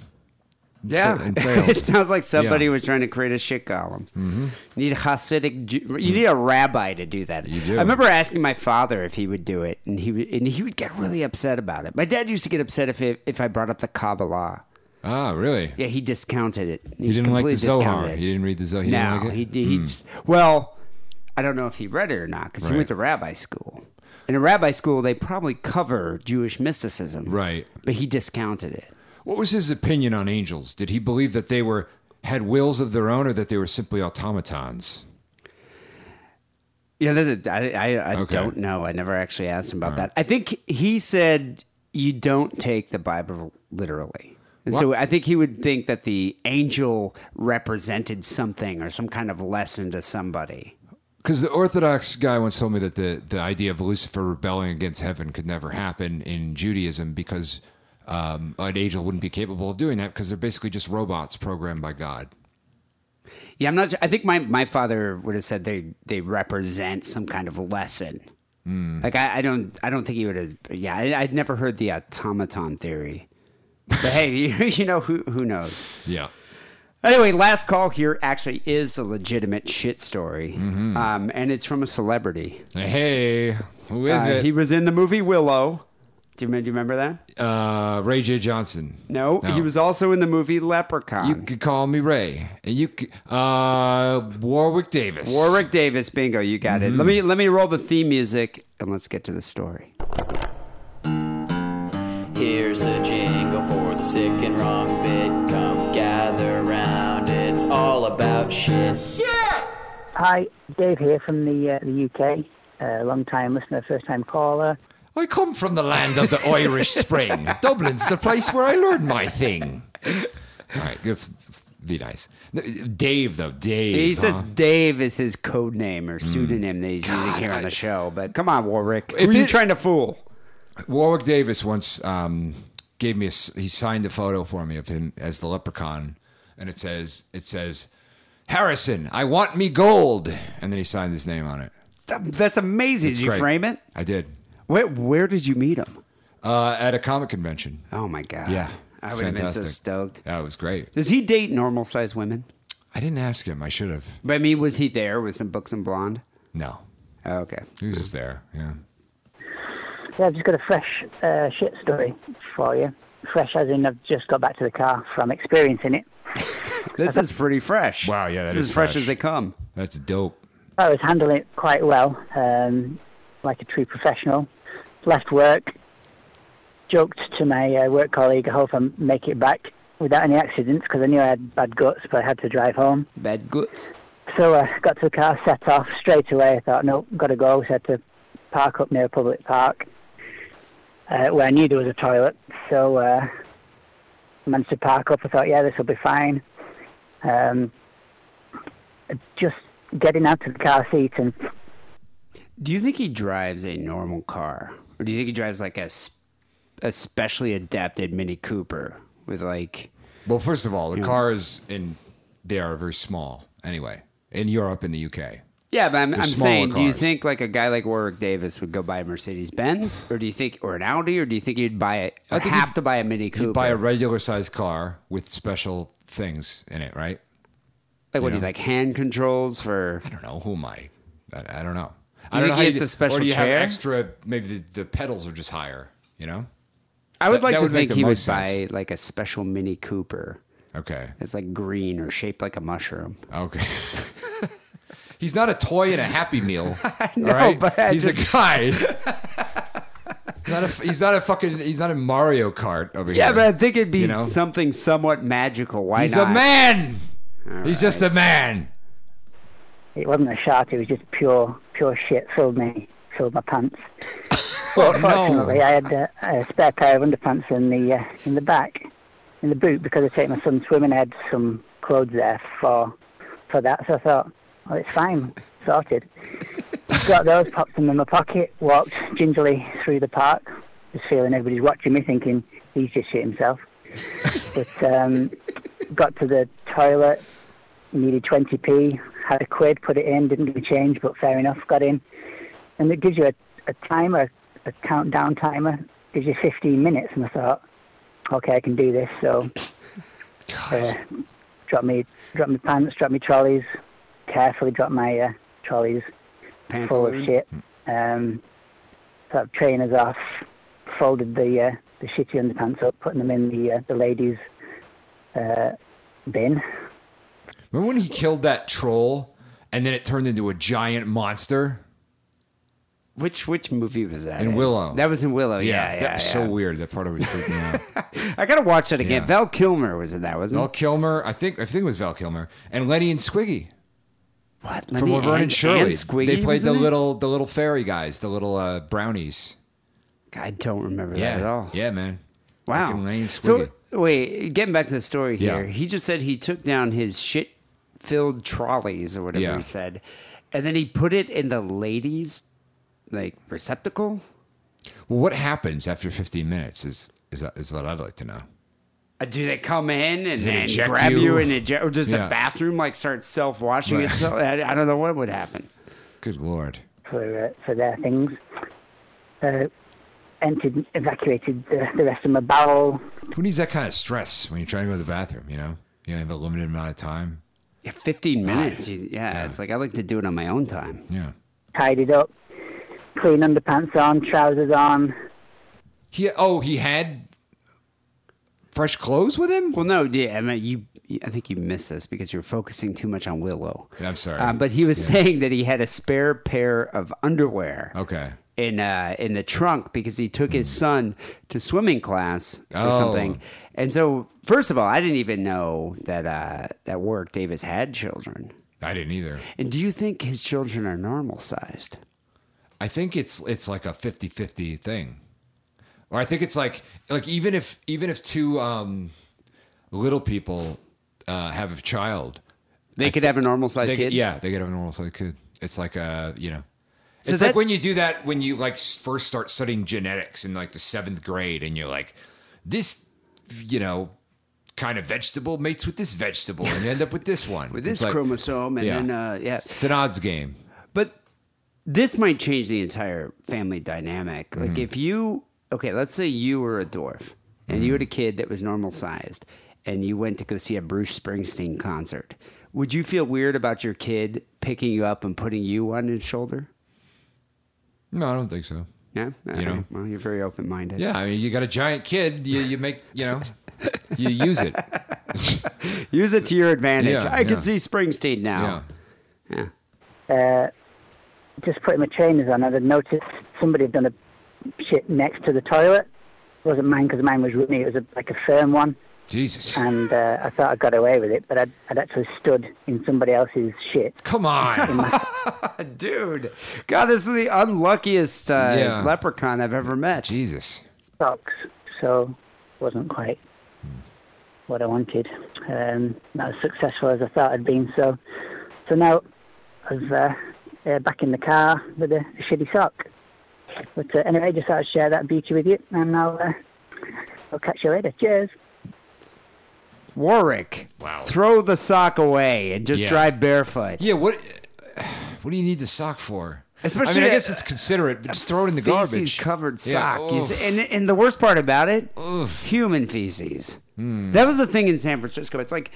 Yeah, it sounds like somebody Yeah. was trying to create a shit golem. Mhm. You need a Hasidic. Jew- You need a rabbi to do that. You do. I remember asking my father if he would do it, and he would, and he would get really upset about it. My dad used to get upset if it, if I brought up the Kabbalah. Ah, really? Yeah, he discounted it. He didn't like the Zohar. it. He didn't read the Zohar. He no, didn't like he he Hmm. just well, I don't know if he read it or not because he went to rabbi school. In a rabbi school, they probably cover Jewish mysticism, Right. But he discounted it. What was his opinion on angels? Did he believe that they were had wills of their own, or that they were simply automatons? Yeah, that's a, I, I, I Okay. don't know. I never actually asked him about that. I think he said you don't take the Bible literally. And so I think he would think that the angel represented something or some kind of lesson to somebody. Because the Orthodox guy once told me that the, the idea of Lucifer rebelling against heaven could never happen in Judaism because um, an angel wouldn't be capable of doing that because they're basically just robots programmed by God. Yeah, I'm not. I think my, my father would have said they they represent some kind of lesson. Hmm. Like I, I don't I don't think he would have. Yeah, I, I'd never heard the automaton theory. But hey, you, you know who who knows? Yeah. Anyway, last call here actually is a legitimate shit story, um, and it's from a celebrity. Hey, who is Uh, it? He was in the movie Willow. Do you, remember- do you remember that? uh, Ray J. Johnson. No, he was also in the movie Leprechaun. You could call me Ray. And you, c- uh, Warwick Davis. Warwick Davis, bingo, you got it. Let me let me roll the theme music and let's get to the story. Here's the jingle for the sick and wrong bit. Come gather round, it's all about shit. Hi, Dave here from the uh, the UK. Uh, long time listener, first time caller. I come from the land of the Irish Spring. Dublin's the place where I learned my thing. All right, let's, let's be nice. Dave, though, Dave. He huh? says Dave is his code name or pseudonym that he's using here on the show. But come on, Warwick. If Who are you it- trying to fool? Warwick Davis once um, gave me a, he signed a photo for me of him as the leprechaun, and it says it says Harrison, I want me gold, and then he signed his name on it. That- that's amazing. It's did you great. frame it? I did Where, where did you meet him? uh, at a comic convention. Oh my god. Yeah, I it's would have been so fantastic. stoked. Yeah, it was great. Does he date normal sized women? I didn't ask him. I should have. But I mean, was he there with some books and blonde? No, Oh, okay. he was just there. Yeah. Yeah, I've just got a fresh uh, shit story for you. Fresh as in I've just got back to the car from experiencing it. This is pretty fresh. Wow, yeah, that this is is fresh fresh. as they come. That's dope. I was handling it quite well, um, like a true professional. Left work, joked to my uh, work colleague, I hope I make it back without any accidents because I knew I had bad guts, but I had to drive home. Bad guts. So I got to the car, set off straight away. I thought, no, got to go. So I had to park up near a public park uh, where I knew there was a toilet. So uh, managed to park up. I thought, yeah, this will be fine. Um, just getting out of the car seat and Do you think he drives a normal car, or do you think he drives like a specially adapted Mini Cooper with like? Well, first of all, the cars in they are very small. Anyway, in Europe and the UK. Yeah, but I'm, I'm saying, do you think like a guy like Warwick Davis would go buy a Mercedes Benz, or do you think, or an Audi, or do you think he'd buy it? I think have to buy a Mini Cooper. You'd buy a regular sized car with special things in it, right? like what do you know? like hand controls for? I don't know. Who am I? I, I don't know. You I don't think know how he you gets a special or do you chair? have extra? Maybe the, the pedals are just higher. You know. I would That- like that to would make think the he would most buy sense. like a special Mini Cooper. Okay. It's like green or shaped like a mushroom. Okay. He's not a toy in a Happy Meal. know, all right? but I he's just- a guy. not a, he's not a fucking. He's not a Mario Kart over here. Yeah, but I think it'd be you know? something somewhat magical. Why He's not? a man. All He's just a man. It wasn't a shark. It was just pure, pure shit. Filled me, filled my pants. But Oh, no. fortunately, I had uh, a spare pair of underpants in the uh, in the back, in the boot, because I take my son swimming. I had some clothes there for for that. So I thought, well, it's fine, sorted. Got those, popped them in my pocket, walked gingerly through the park, just feeling everybody's watching me, thinking he's just shit himself. but um, got to the toilet, needed 20p, had a quid, put it in, didn't give a change, but fair enough, got in. And it gives you a, a timer, a countdown timer, gives you 15 minutes, and I thought, okay, I can do this. So Uh, drop me, drop me pants, drop me trolleys. Carefully drop my uh, trolleys full of shit. Um, sort of trainers off. Folded the uh, the shitty underpants up, putting them in the uh, the ladies' uh, bin. Remember when he killed that troll and then it turned into a giant monster? Which which movie was that? In Willow. That was in Willow. Yeah, yeah. that was yeah. so weird. That part always freaked me out. I gotta watch that again. Yeah. Val Kilmer was in that, wasn't it? Val Kilmer, I think I think it was Val Kilmer, and Lenny and Squiggy What? from Lenny Laverne and, and- Shirley. and Squiggy they played the it? little the little fairy guys, the little uh, brownies. I don't remember Yeah, that at all. yeah, man. Wow. Lenny and Squiggy. So wait, getting back to the story here. Yeah. He just said he took down his shit-filled trolleys or whatever Yeah. he said, and then he put it in the ladies' like receptacle. Well, what happens after 15 minutes is is, is what I'd like to know. Uh, do they come in and, Does it and eject grab you, you? and eject, or does Yeah. the bathroom like start self-washing Right. itself? I, I don't know what would happen. Good lord. for uh, for their things. Uh, entered, evacuated the, the rest of my bowel. Who needs that kind of stress when you're trying to go to the bathroom? You know, you have a limited amount of time. Yeah, 15 minutes. you- yeah, it's like I like to do it on my own time. Yeah. tidied up, clean underpants on, trousers on. He oh he had fresh clothes with him. Well, no, yeah, I mean, you. I think you missed this because you're focusing too much on Willow. I'm sorry. Um, but he was saying that he had a spare pair of underwear Okay. in uh, in the trunk because he took his son to swimming class or Oh. something. And so, first of all, I didn't even know that uh, that Warwick Davis had children. I didn't either. And do you think his children are normal sized? I think it's it's like a 50-50 thing. Or I think it's like like even if even if two um, little people uh, have a child, They could have a normal sized kid. Yeah, they could have a normal sized kid. It's like a you know. So it's that- like when you do that when you like first start studying genetics in like the seventh grade, and you're like, this, you know, kind of vegetable mates with this vegetable, and you end up with this one with this like- chromosome, and Yeah. then uh, yeah, It's an odds game. But this might change the entire family dynamic. Like Mm-hmm. if you okay, let's say you were a dwarf and you had a kid that was normal sized and you went to go see a Bruce Springsteen concert. Would you feel weird about your kid picking you up and putting you on his shoulder? No, I don't think so. Yeah, you know, well, you're very open minded. Yeah, I mean, you got a giant kid, you you make you know, you use it. use it to your advantage. Yeah, I can yeah. see Springsteen now. Yeah. Yeah. Uh, just putting my trainers on, and I'd noticed somebody had done a shit next to the toilet. It wasn't mine because mine was running. It was a, like a firm one. Jesus. And uh, I thought I got away with it, but I'd, I'd actually stood in somebody else's shit. Come on. Dude, God, this is the unluckiest uh, Yeah. leprechaun I've ever met. Jesus. socks, so wasn't quite what I wanted. Um, not as successful as I thought I'd been. So, so now I was uh, uh, back in the car with a, a shitty sock. But uh, anyway, just thought I'd share that beauty with you, and I'll uh, I'll catch you later. Cheers. Warwick. Wow. Throw the sock away and just Yeah. drive barefoot. Yeah, what what do you need the sock for? Especially I mean, I guess it's considerate, but just throw it in the feces garbage. covered Yeah, sock. You oof. see- and, and the worst part about it, human feces. Hmm. That was the thing in San Francisco. It's like,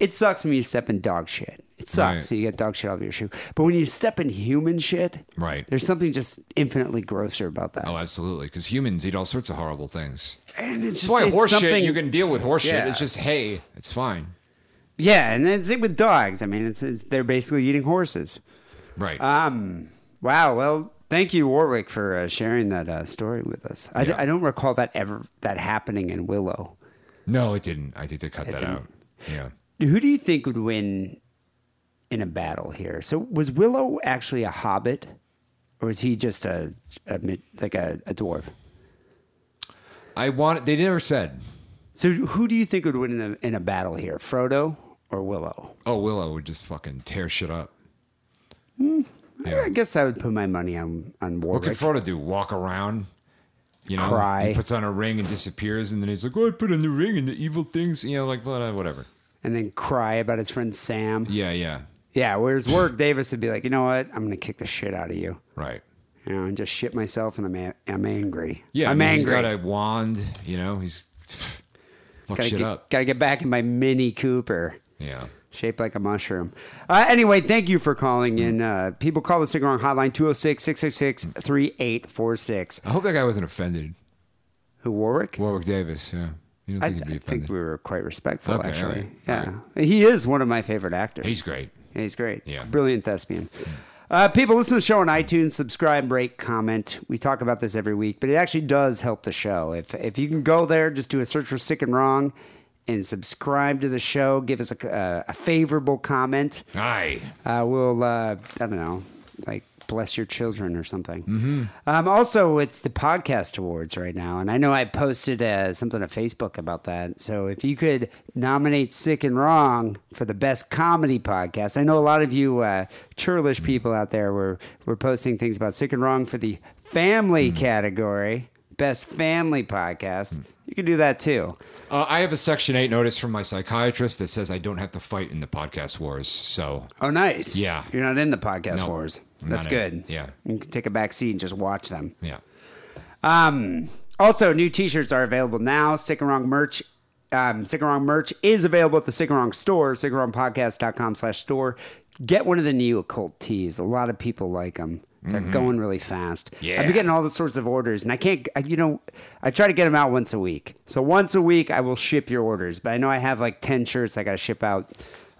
it sucks when you step in dog shit. It sucks. Right. So you get dog shit over your shoe. But when you step in human shit, Right. there's something just infinitely grosser about that. Oh, absolutely. Because humans eat all sorts of horrible things. And it's That's just why it's horse shit, something- you can deal with horse Yeah. shit. It's just hay. It's fine. Yeah, and it's it with dogs. I mean, it's, it's they're basically eating horses. Right. Um. Wow. Well, thank you, Warwick, for uh, sharing that uh, story with us. I, d- Yeah. I don't recall that ever that happening in Willow. No, it didn't. I think they cut It that didn't. out. Yeah. Who do you think would win in a battle here? So was Willow actually a hobbit, or was he just a, a like a, a dwarf? I want. They never said. So who do you think would win in a, in a battle here, Frodo or Willow? Oh, Willow would just fucking tear shit up. Hmm. Yeah, I guess I would put my money on on What Warwick. could Frodo do? Walk around? You know, Cry. He puts on a ring and disappears, and then he's like, "Oh, I put on the ring, and the evil things." You know, like uh, whatever. And then cry about his friend Sam. Yeah, yeah, Yeah, whereas Warwick Davis would be like, you know what? I'm going to kick the shit out of you. right. You know, and just shit myself, and I'm a- I'm angry. Yeah, I I'm mean, angry. He's got a wand. You know, he's Fuck gotta shit get, up. Gotta get back in my Mini Cooper. Yeah. Shaped like a mushroom. Uh, anyway, thank you for calling in. Uh, people call the and Wrong hotline 206 666 3846. I hope that guy wasn't offended. Who, Warwick? Warwick Davis, yeah. You don't I, think he'd be I think we were quite respectful, Okay, actually. all right, Yeah. all He is one of my favorite actors. He's great. Yeah, he's great. Yeah. Brilliant thespian. Uh, people, listen to the show on iTunes, subscribe, rate, comment. We talk about this every week, but it actually does help the show. If, if you can go there, just do a search for Sick and Wrong and subscribe to the show, give us a, uh, a favorable comment. Aye. Uh, we'll, uh, I don't know, like bless your children or something. Mm-hmm. Um, also, it's the podcast awards right now, and I know I posted uh, something on Facebook about that. So if you could nominate Sick and Wrong for the best comedy podcast, I know a lot of you uh, churlish people out there were were posting things about Sick and Wrong for the family category, best family podcast. You can do that too. Uh, I have a Section 8 notice from my psychiatrist that says I don't have to fight in the podcast wars. So, Oh, nice. Yeah. You're not in the podcast No, wars. I'm That's not in. good. Yeah. You can take a back seat and just watch them. yeah. Um, also, new T-shirts are available now. Sick and Wrong merch. Um, Sick and Wrong merch is available at the Sick and Wrong store, sickandwrongpodcast.com slash store. Get one of the new occult tees. A lot of people like them. They're Mhm. going really fast. Yeah. I've been getting all the sorts of orders, and I can't, I, you know, I try to get them out once a week. So once a week, I will ship your orders. But I know I have like 10 shirts I got to ship out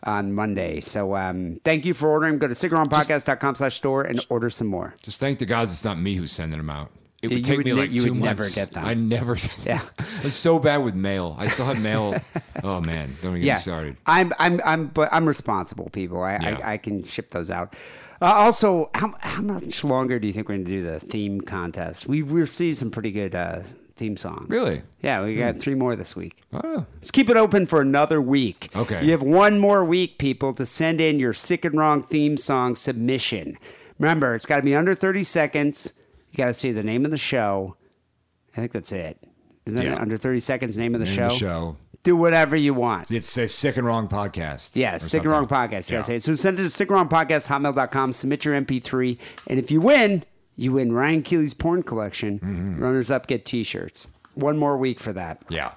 on Monday. So um, thank you for ordering. Go to sickandwrongpodcast.com slash store and order some more. Just thank the gods it's not me who's sending them out. It You would take would me like you two would never get that. I never. Yeah. it's so bad with mail. I still have mail. oh man, don't even get me started. I'm I'm I'm but I'm responsible, people. I Yeah. I, I can ship those out. Uh, also, how how much longer do you think we're going to do the theme contest? We received some pretty good uh, theme songs. Really? Yeah, we got Hmm. three more this week. Oh. Let's keep it open for another week. Okay. You have one more week, people, to send in your sick and wrong theme song submission. Remember, it's got to be under 30 seconds. You got to say the name of the show. I think that's it. Isn't that Yeah. it? under 30 seconds? Name of the Name show. of the show. Do whatever you want. It's a sick and wrong podcast. Yeah, Sick and Wrong. Podcast. Yeah. say it. So send it to Sick and Wrong Podcast, hotmail.com, submit your MP3, and if you win, you win Ryan Keeley's porn collection. Mm-hmm. Runners up get t shirts. One more week for that. Yeah.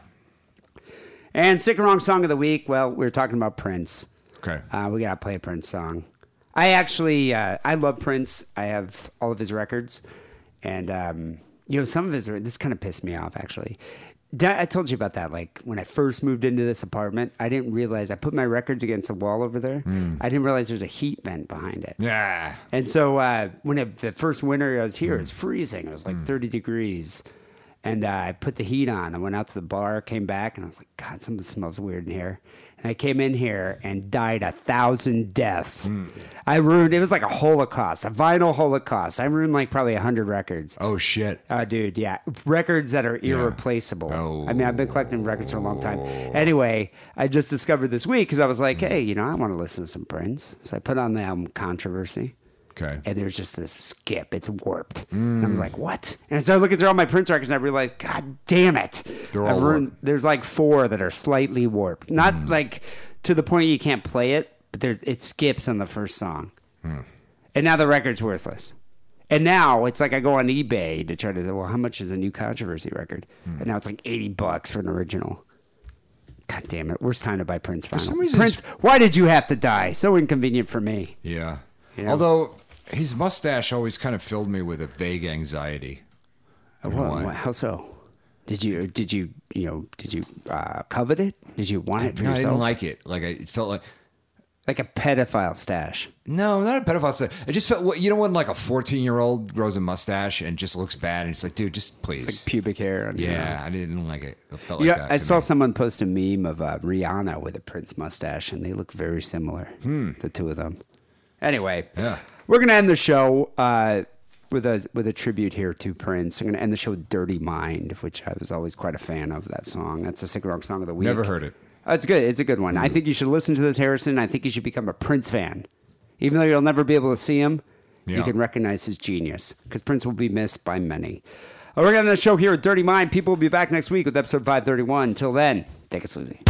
And Sick and Wrong Song of the Week, well, we were talking about Prince. Okay. Uh, we gotta play a Prince song. I actually, uh, I love Prince. I have all of his records, and um, you know, some of his. This kind of pissed me off actually. I told you about that. Like when I first moved into this apartment, I didn't realize I put my records against the wall over there. Mm. I didn't realize there's a heat vent behind it. Yeah. And so uh, when it, the first winter I was here, it Hmm. was freezing. It was like 30 degrees. And uh, I put the heat on. I went out to the bar, came back, and I was like, God, something smells weird in here. I came in here and died a thousand deaths. Hmm. I ruined, it was like a holocaust, a vinyl holocaust. I ruined like probably a 100 records. Oh, shit. Uh, dude, yeah. Records that are irreplaceable. Oh. I mean, I've been collecting records for a long time. Anyway, I just discovered this week because I was like, hey, you know, I want to listen to some Prince. So I put on the album Controversy. Okay. And there's just this skip. It's warped. And I was mm. like, what? And so I started looking through all my Prince records and I realized, God damn it. They're all ruined- There's like four that are slightly warped. Not mm. like to the point you can't play it, but there, it skips on the first song. Mm. And now the record's worthless. And now it's like I go on eBay to try to, well, how much is a new controversy record? And now it's like 80 bucks for an original. God damn it. Worst time to buy Prince vinyl. some reason Prince, why did you have to die? So inconvenient for me. Yeah. You know? Although his mustache always kind of filled me with a vague anxiety. I What, how so? Did you did you you know did you uh, covet it? Did you want it for No, I yourself? didn't like it. Like I, it felt like like a pedophile stash. no, not a pedophile. stuff. It just felt you know when like a fourteen year old grows a mustache and just looks bad, and it's like, dude, just please. It's like pubic hair. On yeah, I didn't like it. It felt like yeah, that. I saw me. someone post a meme of uh, Rihanna with a Prince mustache, and they look very similar. The two of them. Anyway, Hmm. Yeah. We're gonna end the show uh, with a with a tribute here to Prince. I'm gonna end the show with "Dirty Mind," which I was always quite a fan of. That song. That's a sick rock song of the week. Never heard it. Uh, it's good. It's a good one. I think you should listen to this, Harrison. I think you should become a Prince fan, even though you'll never be able to see him. You can recognize his genius because Prince will be missed by many. Uh, we're going to end the show here at Dirty Mind. People will be back next week with episode 531. Until then, take it easy.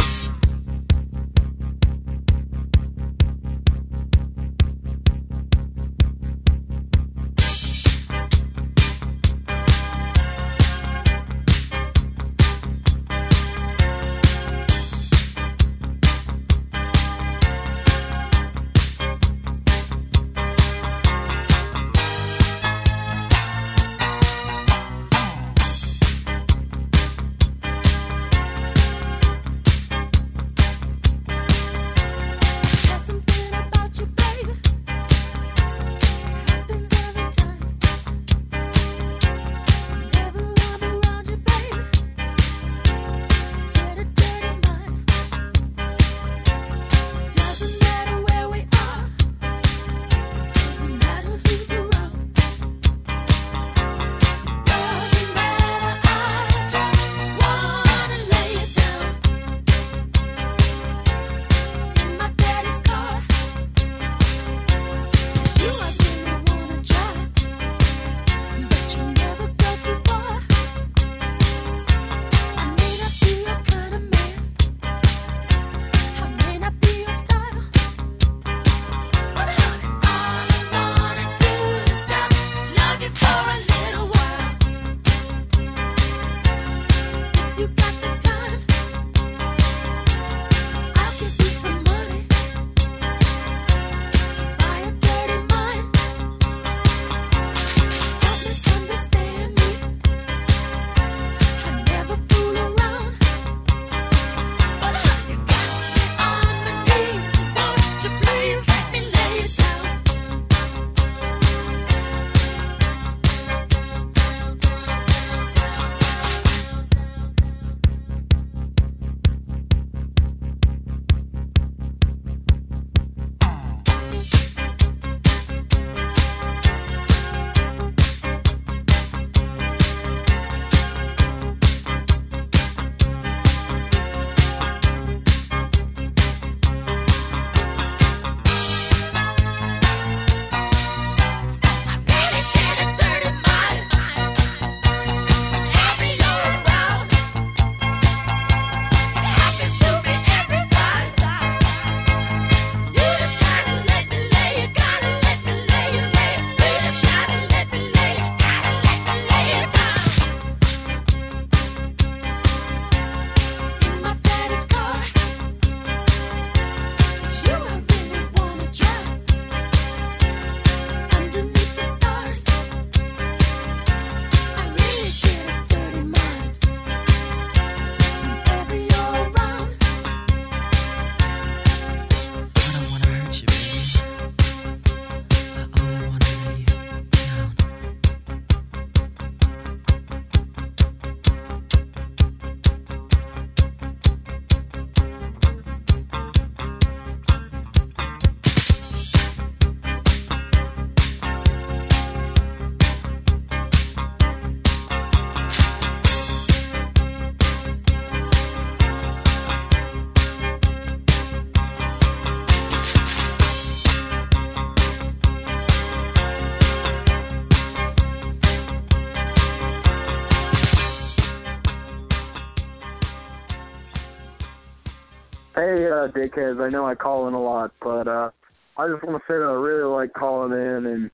Hey, uh, dickheads, I know I call in a lot, but uh, I just want to say that I really like calling in and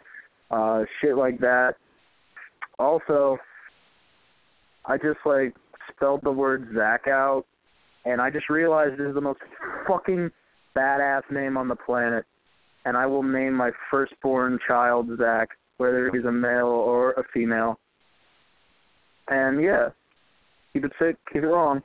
uh, shit like that. Also, I just like spelled the word Zach out, and I just realized this is the most fucking badass name on the planet, and I will name my firstborn child Zach, whether he's a male or a female. And yeah, keep it sick, keep it wrong.